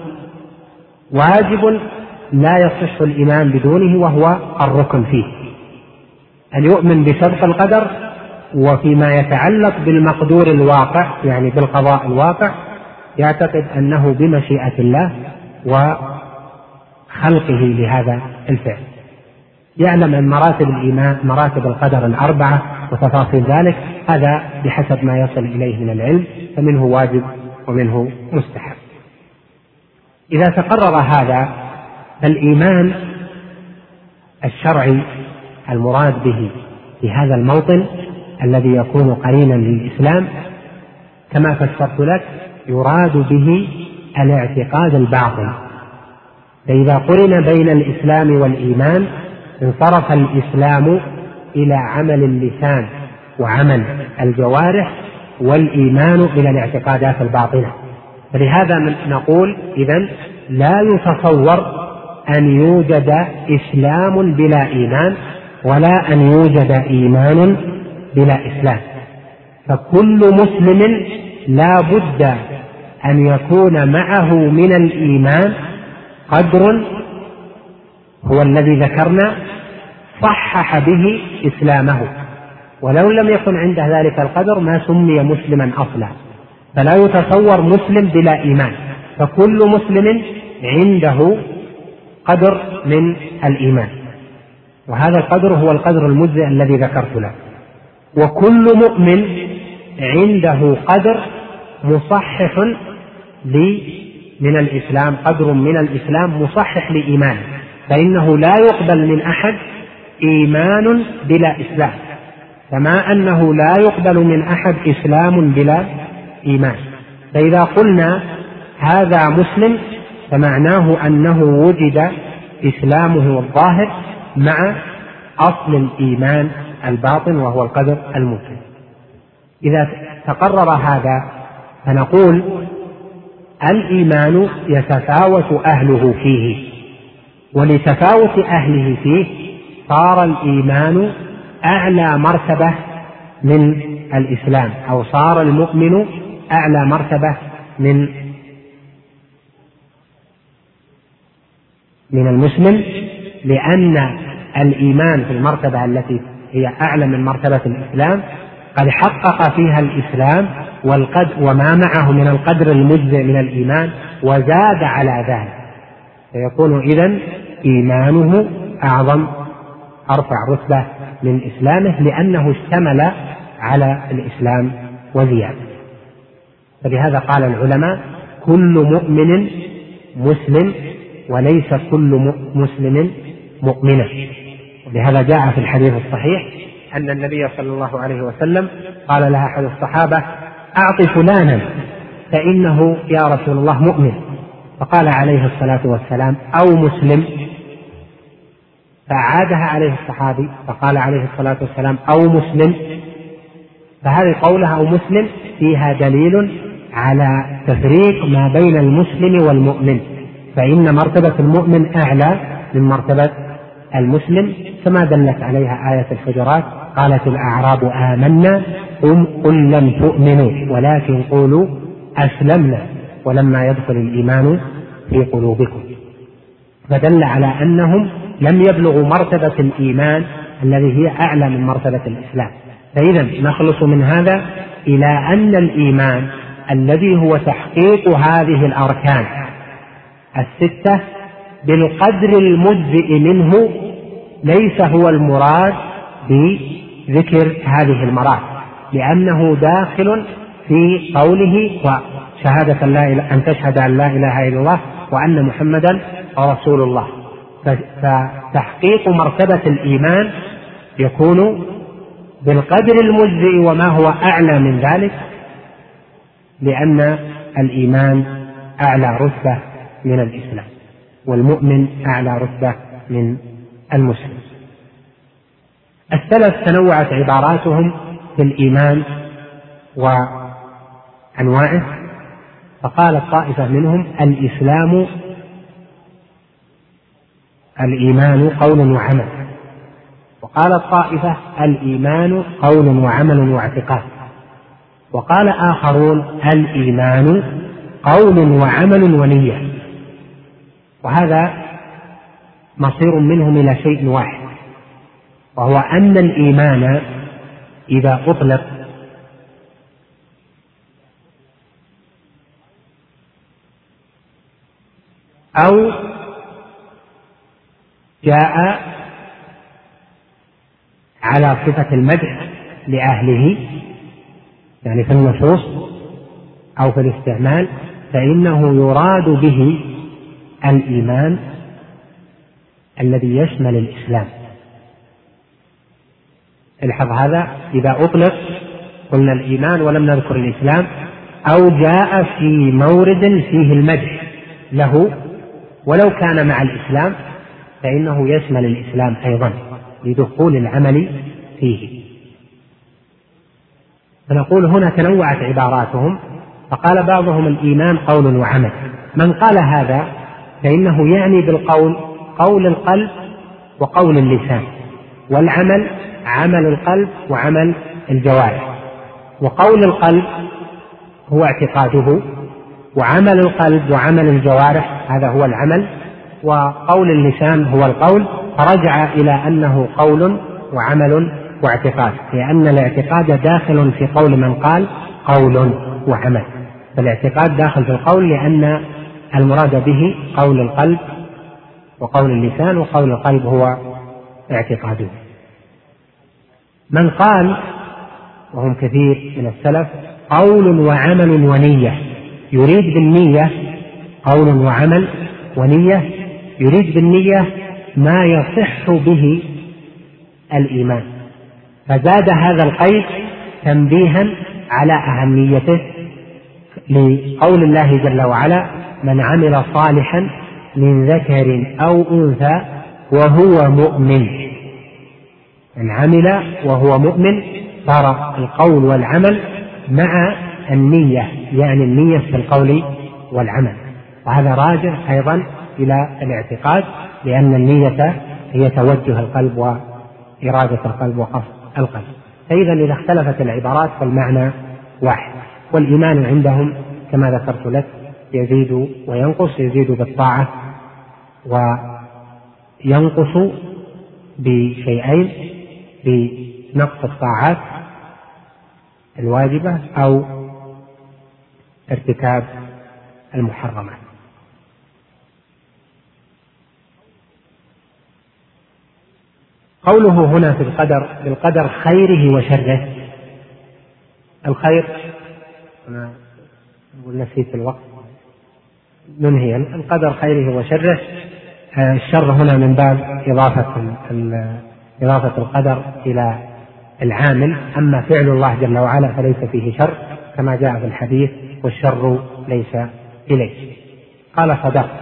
واجب لا يصح الإيمان بدونه وهو الركن فيه. أن يؤمن بسبق القدر وفيما يتعلق بالمقدور الواقع يعني بالقضاء الواقع يعتقد أنه بمشيئة الله وخلقه لهذا الفعل. يعلم أن مراتب الإيمان مراتب القدر الأربعة وتفاصيل ذلك هذا بحسب ما يصل إليه من العلم فمنه واجب ومنه مستحب. إذا تقرر هذا فالإيمان الشرعي المراد به في هذا الموطن الذي يكون قرينا للإسلام كما فسرت لك يراد به الاعتقاد الباطن. فإذا قرن بين الإسلام والإيمان انصرف الإسلام إلى عمل اللسان وعمل الجوارح والإيمان إلى الاعتقادات الباطنة. فلهذا نقول إذا لا يتصور أن يوجد إسلام بلا إيمان ولا أن يوجد إيمان بلا إسلام. فكل مسلم لا بد أن يكون معه من الإيمان قدر هو الذي ذكرنا صحح به إسلامه. ولو لم يكن عنده ذلك القدر ما سمي مسلما أصلا. فلا يتصور مسلم بلا إيمان. فكل مسلم عنده قدر من الإيمان. وهذا القدر هو القدر المجزئ الذي ذكرت له. وكل مؤمن عنده قدر مصحح من الإسلام قدر من الإسلام مصحح لإيمانه فإنه لا يقبل من أحد إيمان بلا إسلام كما أنه لا يقبل من أحد إسلام بلا إيمان. فإذا قلنا هذا مسلم فمعناه أنه وجد إسلامه الظاهر مع أصل الإيمان الباطن وهو القدر الممكن إذا تقرر هذا فنقول الإيمان يتفاوت أهله فيه. ولتفاوت أهله فيه صار الإيمان أعلى مرتبة من الإسلام أو صار المؤمن أعلى مرتبة من من المسلم لأن الإيمان في المرتبة التي هي أعلى من مرتبة الإسلام قد حقق فيها الإسلام والقد وما معه من القدر المجزئ من الإيمان وزاد على ذلك. فيكون إذا إيمانه أعظم أرفع رتبة من إسلامه لأنه اشتمل على الإسلام وزيادة. فلهذا قال العلماء كل مؤمن مسلم وليس كل مسلم مؤمنا لهذا جاء في الحديث الصحيح أن النبي صلى الله عليه وسلم قال لها أحد الصحابة أعط فلانا فإنه يا رسول الله مؤمن. فقال عليه الصلاة والسلام أو مسلم. فأعادها عليه الصحابي فقال عليه الصلاة والسلام أو مسلم. فهذه قولها أو مسلم فيها دليل على تفريق ما بين المسلم والمؤمن. فإن مرتبة المؤمن أعلى من مرتبة المسلم كما دلت عليها آية الحجرات قالت الأعراب آمنا قل, لم تؤمنوا ولكن قولوا أسلمنا ولما يدخل الإيمان في قلوبكم. فدل على أنهم لم يبلغوا مرتبة الإيمان الذي هي أعلى من مرتبة الإسلام. فإذا نخلص من هذا إلى أن الإيمان الذي هو تحقيق هذه الأركان الستة بالقدر المجزئ منه ليس هو المراد بذكر هذه المراتب لأنه داخل في قوله وشهادة لا أن تشهد أن لا إله إلا الله وأن محمدا رسول الله فتحقيق مرتبة الإيمان يكون بالقدر المجزئ وما هو أعلى من ذلك لأن الإيمان أعلى رتبة من الإسلام. والمؤمن أعلى رتبة من المسلم. السلف تنوعت عباراتهم في الإيمان وأنواعه فقالت طائفة منهم الإسلام الإيمان قول وعمل. وقالت طائفة الإيمان قول وعمل واعتقاد. وقال آخرون الإيمان قول وعمل ونية. وهذا مصير منهم إلى شيء واحد وهو أن الإيمان إذا أطلق أو جاء على صفة المدح لأهله يعني في النصوص أو في الاستعمال فإنه يراد به الإيمان الذي يشمل الإسلام. الحظ هذا إذا أطلق قلنا الإيمان ولم نذكر الإسلام أو جاء في مورد فيه المدح له ولو كان مع الإسلام فإنه يشمل الإسلام أيضا لدخول العمل فيه. فنقول هنا تنوعت عباراتهم فقال بعضهم الإيمان قول وعمل. من قال هذا فإنه يعني بالقول قول القلب وقول اللسان. والعمل عمل القلب وعمل الجوارح. وقول القلب هو اعتقاده وعمل القلب وعمل الجوارح هذا هو العمل. وقول اللسان هو القول فرجع إلى أنه قول وعمل واعتقاد. لأن الاعتقاد داخل في قول من قال قول وعمل. فالاعتقاد داخل في القول لأن المراد به قول القلب وقول اللسان وقول القلب هو اعتقاده من قال وهم كثير من السلف قول وعمل ونية يريد بالنية قول وعمل ونية يريد بالنية ما يصح به الإيمان. فزاد هذا القيد تنبيها على أهميته لقول الله جل وعلا من عمل صالحا من ذكر أو أنثى وهو مؤمن. من عمل وهو مؤمن صار القول والعمل مع النية يعني النية في القول والعمل. وهذا راجع أيضا إلى الاعتقاد لأن النية هي توجه القلب وإرادة القلب وقصد القلب. فإذا إذا اختلفت العبارات فالمعنى واحد. والإيمان عندهم كما ذكرت لك يزيد وينقص يزيد بالطاعة وينقص بشيئين بنقص الطاعات الواجبة أو ارتكاب المحرمات. قوله هنا في القدر بالقدر خيره وشره. الخير نسيت الوقت. ننهي القدر خيره وشره. آه، الشر هنا من باب إضافة إضافة القدر إلى العامل. أما فعل الله جل وعلا فليس فيه شر كما جاء في الحديث والشر ليس إليك. قال صدقت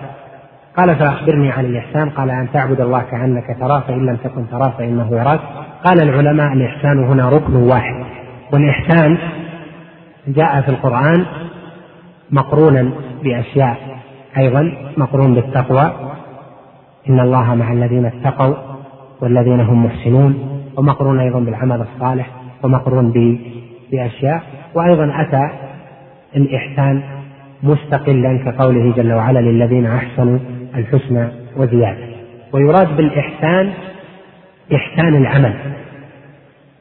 قال فأخبرني عن الإحسان. قال أن تعبد الله كأنك تراه فإن لم تكن تراه فإنه يراك. قال العلماء الإحسان هنا ركن واحد. والإحسان جاء في القرآن مقرونا بأشياء. أيضا مقرون بالتقوى. إن الله مع الذين اتقوا والذين هم محسنون ومقرون أيضا بالعمل الصالح ومقرون بأشياء. وأيضا أتى الإحسان مستقلا كقوله جل وعلا للذين أحسنوا الحسنى وزيادة. ويراد بالإحسان إحسان العمل.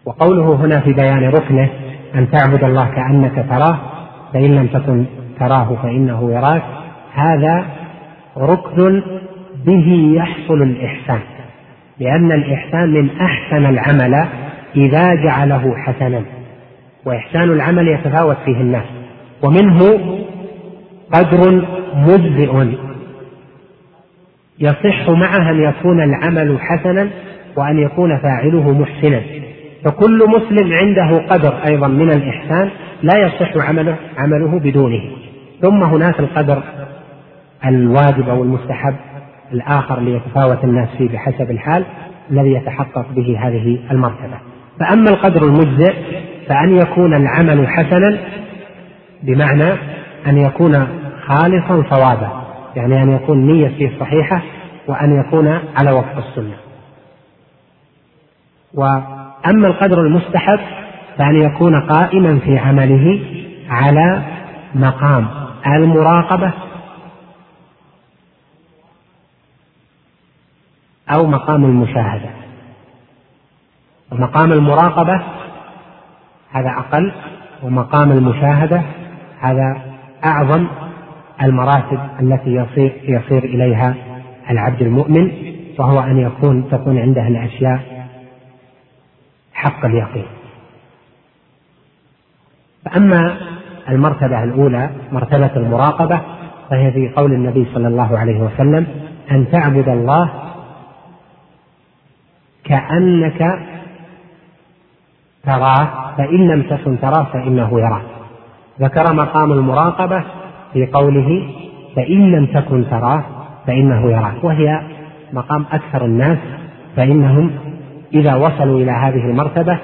وقوله هنا في بيان ركنه أن تعبد الله كأنك تراه فإن لم تكن تراه فإنه يراك. هذا ركن به يحصل الإحسان لأن الإحسان من أحسن العمل إذا جعله حسنا وإحسان العمل يتفاوت فيه الناس ومنه قدر مجزئ يصح معه أن يكون العمل حسنا وأن يكون فاعله محسنا فكل مسلم عنده قدر أيضا من الإحسان لا يصح عمله عمله بدونه ثم هناك القدر الواجب أو المستحب الآخر ليتفاوت الناس فيه بحسب الحال الذي يتحقق به هذه المرتبة. فأما القدر المجزئ فأن يكون العمل حسنا بمعنى أن يكون خالصا صوابا يعني أن يكون نية فيه صحيحة وأن يكون على وفق السنة. وأما القدر المستحب فأن يكون قائما في عمله على مقام المراقبة أو مقام المشاهدة. ومقام المراقبة هذا أقل ومقام المشاهدة هذا أعظم المراتب التي يصير يصير إليها العبد المؤمن وهو أن يكون تكون عنده الأشياء حق اليقين. فأما المرتبة الأولى مرتبة المراقبة فهي في قول النبي صلى الله عليه وسلم أن تعبد الله كأنك تراه فإن لم تكن تراه فإنه يراك ذكر مقام المراقبة في قوله فإن لم تكن تراه فإنه يراك وهي مقام أكثر الناس فإنهم إذا وصلوا إلى هذه المرتبة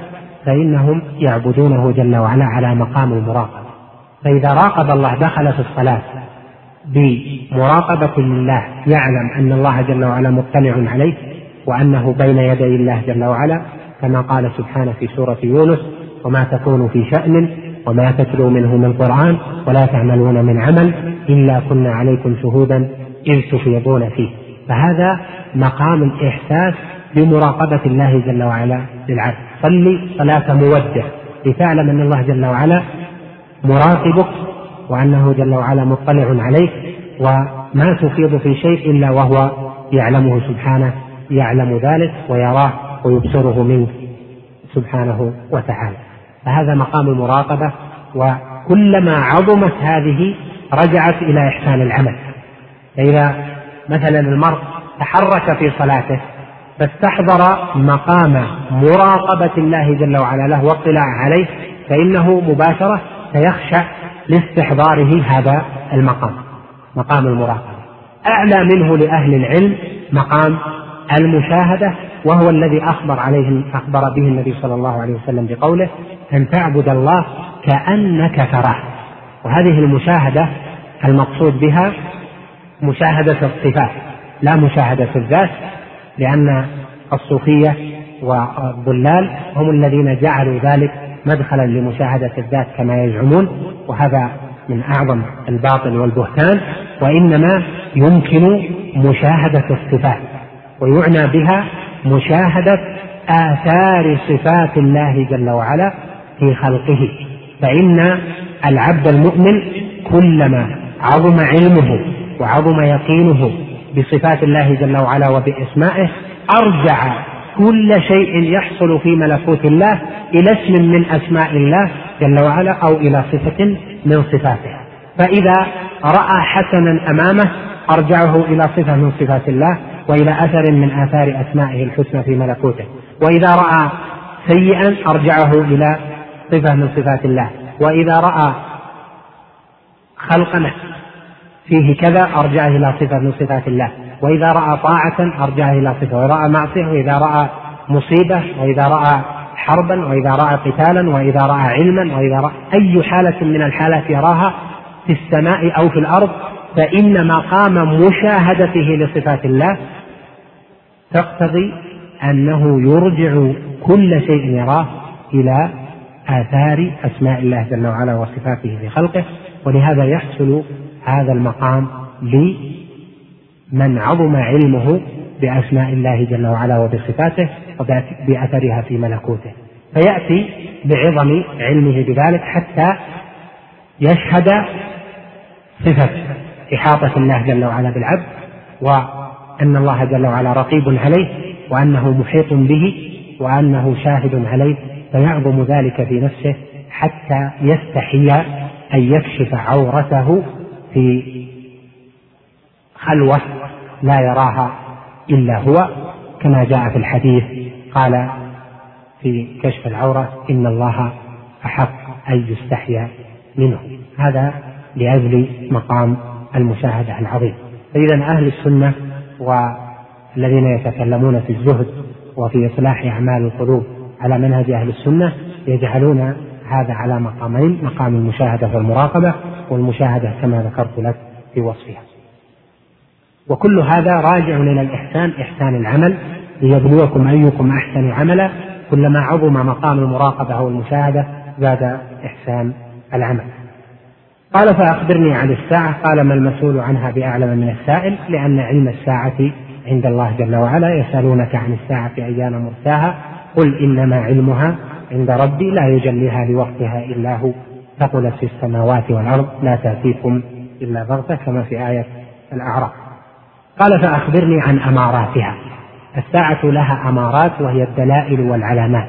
فإنهم يعبدونه جل وعلا على مقام المراقبة. فإذا راقب الله دخل في الصلاة بمراقبة لله يعلم أن الله جل وعلا مطلع عليه وأنه بين يدي الله جل وعلا كما قال سبحانه في سورة يونس وما تكون في شأن وما تتلو منه من قرآن ولا تعملون من عمل إلا كنا عليكم شهودا إذ تفيضون فيه. فهذا مقام الإحساس بمراقبة الله جل وعلا للعبد. صلي صلاة مودع لتعلم أن الله جل وعلا مراقبك وأنه جل وعلا مطلع عليك وما تفيض في شيء إلا وهو يعلمه سبحانه يعلم ذلك ويراه ويبصره منك سبحانه وتعالى. فهذا مقام المراقبة وكلما عظمت هذه رجعت إلى إحسان العمل. فإذا مثلا المرء تحرك في صلاته فاستحضر مقام مراقبة الله جل وعلا له واطلاع عليه فإنه مباشرة سيخشى لاستحضاره هذا المقام مقام المراقبة. أعلى منه لأهل العلم مقام المشاهدة وهو الذي أخبر عليه أخبر به النبي صلى الله عليه وسلم بقوله أن تعبد الله كأنك تراه. وهذه المشاهدة المقصود بها مشاهدة الصفات لا مشاهدة الذات لأن الصوفية والضلال هم الذين جعلوا ذلك مدخلا لمشاهدة الذات كما يزعمون وهذا من أعظم الباطل والبهتان وإنما يمكن مشاهدة الصفات. ويعنى بها مشاهدة آثار صفات الله جل وعلا في خلقه. فإن العبد المؤمن كلما عظم علمه وعظم يقينه بصفات الله جل وعلا وبأسمائه أرجع كل شيء يحصل في ملكوت الله إلى اسم من أسماء الله جل وعلا أو إلى صفة من صفاته. فإذا رأى حسنا أمامه أرجعه إلى صفة من صفات الله وإلى أثر من آثار أسمائه الحسنى في ملكوته. وإذا رأى سيئا أرجعه إلى صفة من صفات الله. وإذا رأى خلقا فيه كذا أرجعه إلى صفة من صفات الله. وإذا رأى طاعة أرجعه إلى صفة. وإذا رأى معصية وإذا رأى مصيبة وإذا رأى حربا وإذا رأى قتالا وإذا رأى علما وإذا رأى أي حالة من الحالات يراها في السماء أو في الأرض فإن مقام مشاهدته لصفات الله تقتضي أنه يرجع كل شيء يراه إلى آثار أسماء الله جل وعلا وصفاته في خلقه ولهذا يحصل هذا المقام لمن عظم علمه بأسماء الله جل وعلا وبصفاته وبأثرها في ملكوته. فيأتي بعظم علمه بذلك حتى يشهد صفة إحاطة الله جل وعلا بالعبد وأن الله جل وعلا رقيب عليه وأنه محيط به وأنه شاهد عليه فيعظم ذلك في نفسه حتى يستحي أن يكشف عورته في خلوة لا يراها إلا هو كما جاء في الحديث قال في كشف العورة إن الله أحق أن يستحيا منه. هذا لأجل مقام المشاهدة العظيم. فإذا أهل السنة والذين يتكلمون في الزهد وفي إصلاح أعمال القلوب على منهج أهل السنة يجعلون هذا على مقامين مقام المشاهدة والمراقبة والمشاهدة كما ذكرت لك في وصفها. وكل هذا راجع إلى الإحسان إحسان العمل ليبلوكم أيكم أحسن عملا. كلما عظم مقام المراقبة أو المشاهدة زاد إحسان العمل. قال فأخبرني عن الساعة. قال ما المسؤول عنها بأعلم من السائل؟ لأن علم الساعة عند الله جل وعلا. يسألونك عن الساعة أيان مرساها؟ قل إنما علمها عند ربي. لا يجليها لوقتها إلا هو. ثقلت في السماوات والأرض لا تأتيكم إلا بغتة كما في آية الأعراف. قال فأخبرني عن أماراتها. الساعة لها أمارات وهي الدلائل والعلامات.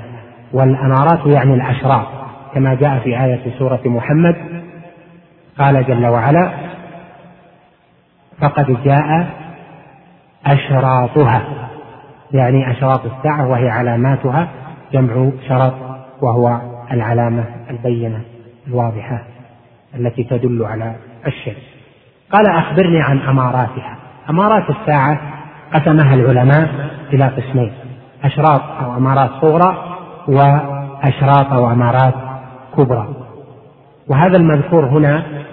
والأمارات يعني الأشراط كما جاء في آية سورة محمد قال جل وعلا فقد جاء أشراطها. يعني أشراط الساعة وهي علاماتها جمع شرط وهو العلامة البينة الواضحة التي تدل على الشيء قال أخبرني عن أماراتها. أمارات الساعة قسمها العلماء إلى قسمين أشراط أو أمارات صغرى وأشراط أو أمارات كبرى. وهذا المذكور هنا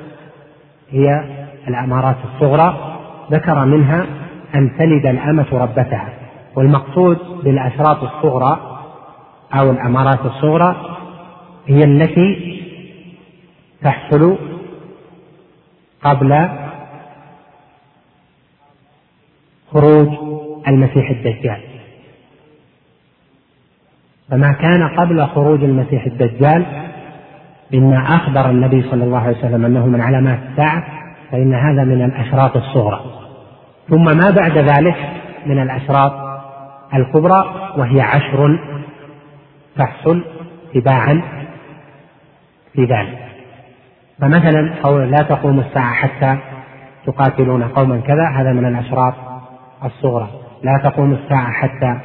هي الأمارات الصغرى ذكر منها أن تلد الأمة ربتها والمقصود بالأشراط الصغرى أو الأمارات الصغرى هي التي تحصل قبل خروج المسيح الدجال. فما كان قبل خروج المسيح الدجال مما أخبر النبي صلى الله عليه وسلم أنه من علامات الساعة فإن هذا من الأشراط الصغرى. ثم ما بعد ذلك من الأشراط الكبرى وهي عشر تحصل تباعا في ذلك. فمثلا قول لا تقوم الساعة حتى تقاتلون قوما كذا هذا من الأشراط الصغرى. لا تقوم الساعة حتى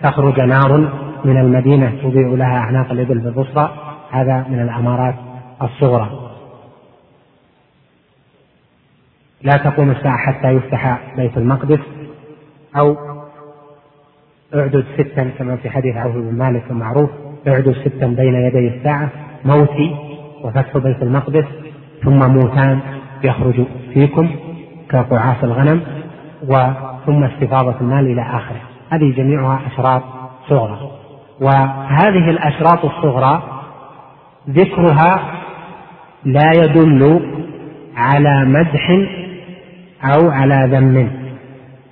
تخرج نار من المدينة تضيء لها أعناق الإبل بالبصرى هذا من الأمارات الصغرى. لا تقوم الساعة حتى يفتح بيت المقدس أو اعدد ستا كما في حديث عوف بن مالك المعروف اعدد ستا بين يدي الساعة موتي وفتح بيت المقدس ثم موتان يخرج فيكم كقعاص الغنم وثم استفاضة المال إلى آخره. هذه جميعها أشراط صغرى. وهذه الأشراط الصغرى ذكرها لا يدل على مدح أو على ذم.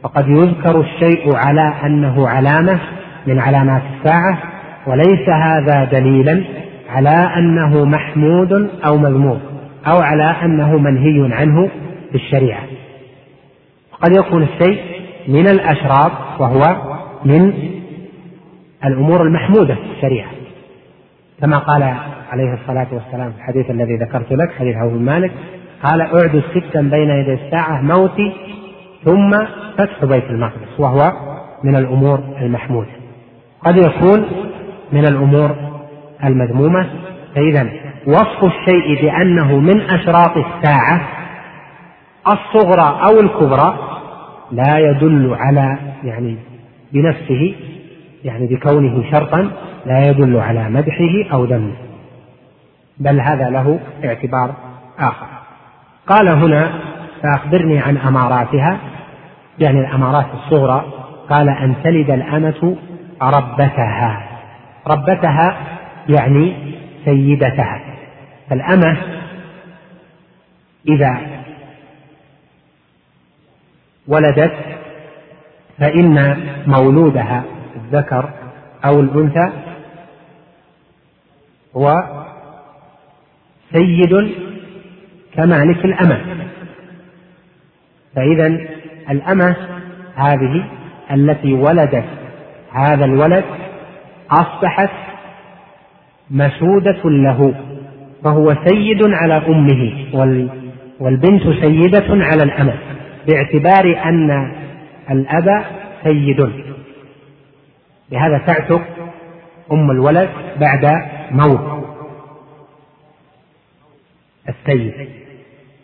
فقد يذكر الشيء على أنه علامة من علامات الساعة وليس هذا دليلا على أنه محمود أو مذموم أو على أنه منهي عنه في الشريعة قد يكون الشيء من الأشراط وهو من الأمور المحمودة في الشريعة. كما قال عليه الصلاة والسلام في الحديث الذي ذكرت لك حديث عوف بن مالك قال أعدوا ستا بين يدي الساعة موتي ثم فتح بيت المقدس وهو من الأمور المحمودة. قد يكون من الأمور المذمومة فإذا وصف الشيء بأنه من أشراط الساعة الصغرى أو الكبرى لا يدل على يعني بنفسه يعني بكونه شرطا لا يدل على مدحه أو ذمه بل هذا له اعتبار آخر. قال هنا فأخبرني عن أماراتها. يعني الأمارات الصغرى. قال أن تلد الأمة ربتها. ربتها يعني سيدتها. فالأمة إذا ولدت فإن مولودها الذكر أو الأنثى هو سيد كمالك الأمة. فإذا الأمة هذه التي ولدت هذا الولد أصبحت مسودة له فهو سيد على أمه والبنت سيدة على الأمة باعتبار أن الأب سيد. لهذا تعتق أم الولد بعد موت. السيد.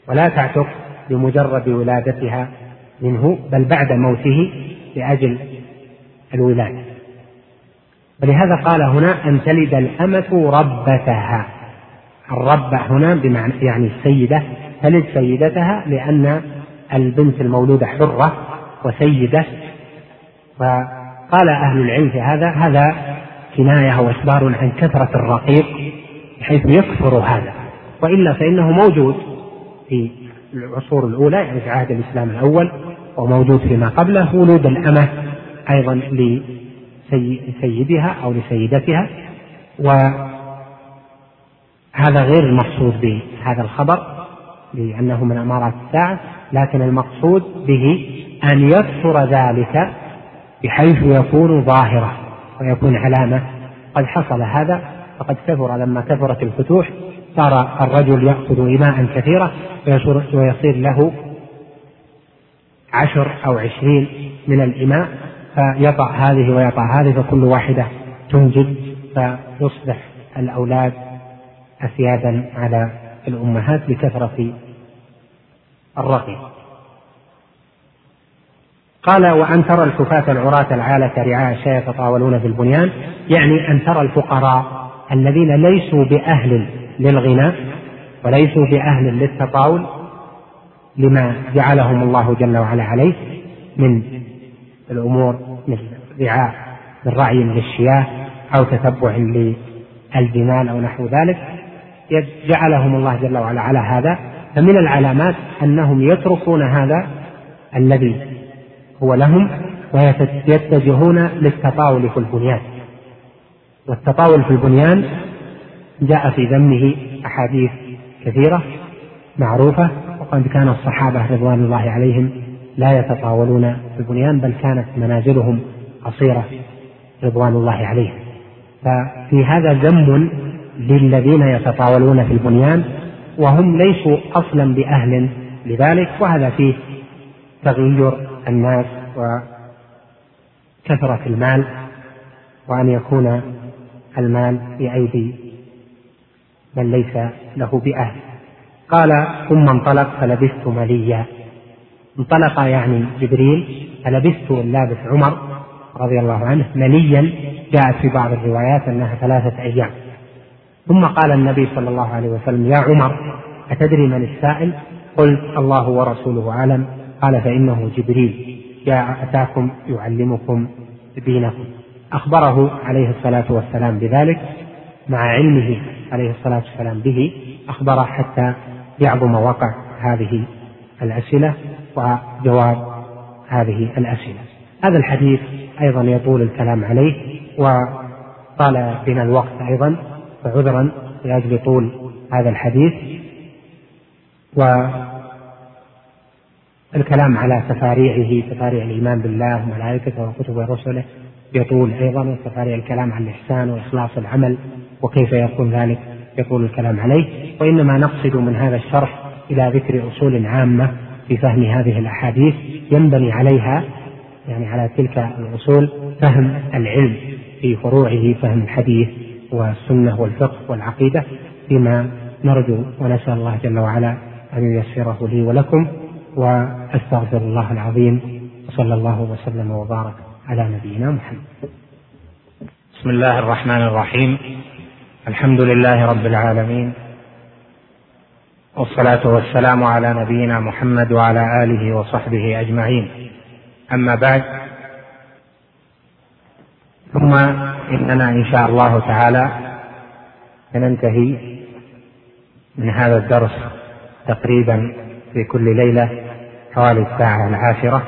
ولا تعتق بمجرد ولادتها منه بل بعد موته لأجل الولادة. ولهذا قال هنا أن تلد الأمة ربتها. الربة هنا بمعنى يعني السيدة تلد سيدتها لأن البنت المولودة حرة وسيدة. فقال أهل العلم في هذا هذا كناية وإخبار عن كثرة الرقيق بحيث يكثر هذا. وإلا فإنه موجود في العصور الأولى يعني في عهد الإسلام الأول وموجود فيما قبله ولود الأمة أيضا لسيدها أو لسيدتها. وهذا غير المقصود بهذا الخبر لأنه من أمارات الساعة لكن المقصود به أن يكثر ذلك بحيث يكون ظاهرة ويكون علامة قد حصل هذا فقد كثر لما كثرت الفتوح صار الرجل يأخذ إماء كثيرة ويصير له عشر أو عشرين من الإماء فيضع هذه ويضع هذه فكل واحدة تنجب فيصبح الأولاد أسيادا على الأمهات لكثرة الرقي. قال وأن ترى الحفاة العراة العالة رعاء الشاة يتطاولون في البنيان يعني أن ترى الفقراء الذين ليسوا بأهل للغنى وليسوا بأهل للتطاول لما جعلهم الله جل وعلا عليه من الأمور مثل رعاء من رعي للشياه أو تتبع للجمال أو نحو ذلك جعلهم الله جل وعلا على هذا. فمن العلامات أنهم يتركون هذا الذي هو لهم ويتجهون للتطاول في البنيان. والتطاول في البنيان جاء في ذمه أحاديث كثيرة معروفة وقد كان الصحابة رضوان الله عليهم لا يتطاولون في البنيان بل كانت منازلهم قصيرة رضوان الله عليهم. ففي هذا ذم للذين يتطاولون في البنيان وهم ليسوا أصلا بأهل لذلك وهذا فيه تغير الناس وكثرة المال وأن يكون المال في أيدي من ليس له بأهل. قال ثم انطلق فلبثت مليا. انطلق يعني جبريل فلبثت اللابث عمر رضي الله عنه مليا. جاءت في بعض الروايات أنها ثلاثة أيام. ثم قال النبي صلى الله عليه وسلم يا عمر أتدري من السائل؟ قلت الله ورسوله أعلم. قال فإنه جبريل جاء أتاكم يعلمكم دينكم. أخبره عليه الصلاة والسلام بذلك مع علمه عليه الصلاة والسلام به اخبره حتى يعظم وقع هذه الأسئلة وجواب هذه الأسئلة. هذا الحديث أيضا يطول الكلام عليه وطال بنا الوقت أيضا فعذرا لأجل طول هذا الحديث. والكلام على تفاريعه تفاريع الإيمان بالله وملائكته وكتبه ورسله. يطول أيضا وتفاريع الكلام عن الإحسان وإخلاص العمل وكيف يكون ذلك يطول الكلام عليه. وإنما نقصد من هذا الشرح إلى ذكر أصول عامة في فهم هذه الأحاديث ينبني عليها يعني على تلك الأصول فهم العلم في فروعه فهم الحديث والسنة والفقه والعقيدة. فيما نرجو ونسأل الله جل وعلا أن ييسره لي ولكم. وأستغفر الله العظيم وصلى الله وسلم وبارك على نبينا محمد. بسم الله الرحمن الرحيم. الحمد لله رب العالمين. والصلاة والسلام على نبينا محمد وعلى آله وصحبه أجمعين. أما بعد ثم إننا إن شاء الله تعالى سننتهي من هذا الدرس تقريبا في كل ليلة. حوالي الساعة العاشرة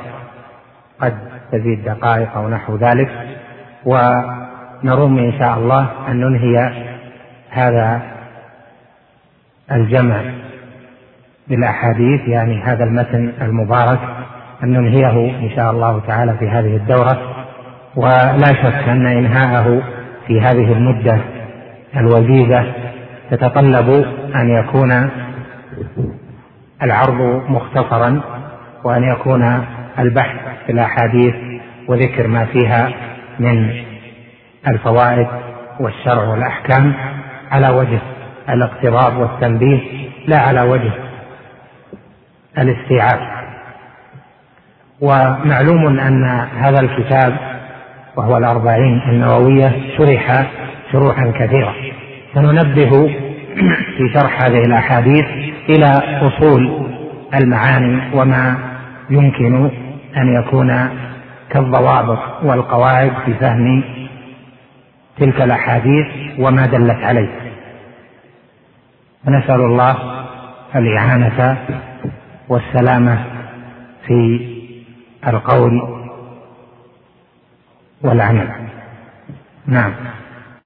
قد تزيد دقائق أو نحو ذلك ونروم إن شاء الله أن ننهي هذا الجمع بالأحاديث يعني هذا المتن المبارك أن ننهيه إن شاء الله تعالى في هذه الدورة. ولا شك أن إنهاءه في هذه المدة الوجيزة تتطلب أن يكون العرض مختصرا وأن يكون البحث في الأحاديث وذكر ما فيها من الفوائد والشرع والأحكام على وجه الاقتراب والتنبيه لا على وجه الاستيعاب. ومعلوم أن هذا الكتاب وهو الأربعين النووية شرح شروحا كثيرة. سننبه في شرح هذه الأحاديث إلى أصول المعاني وما يمكن أن يكون كالضوابط والقواعد في فهم تلك الأحاديث وما دلت عليه. ونسأل الله الإعانة والسلامة في القول والعمل. نعم.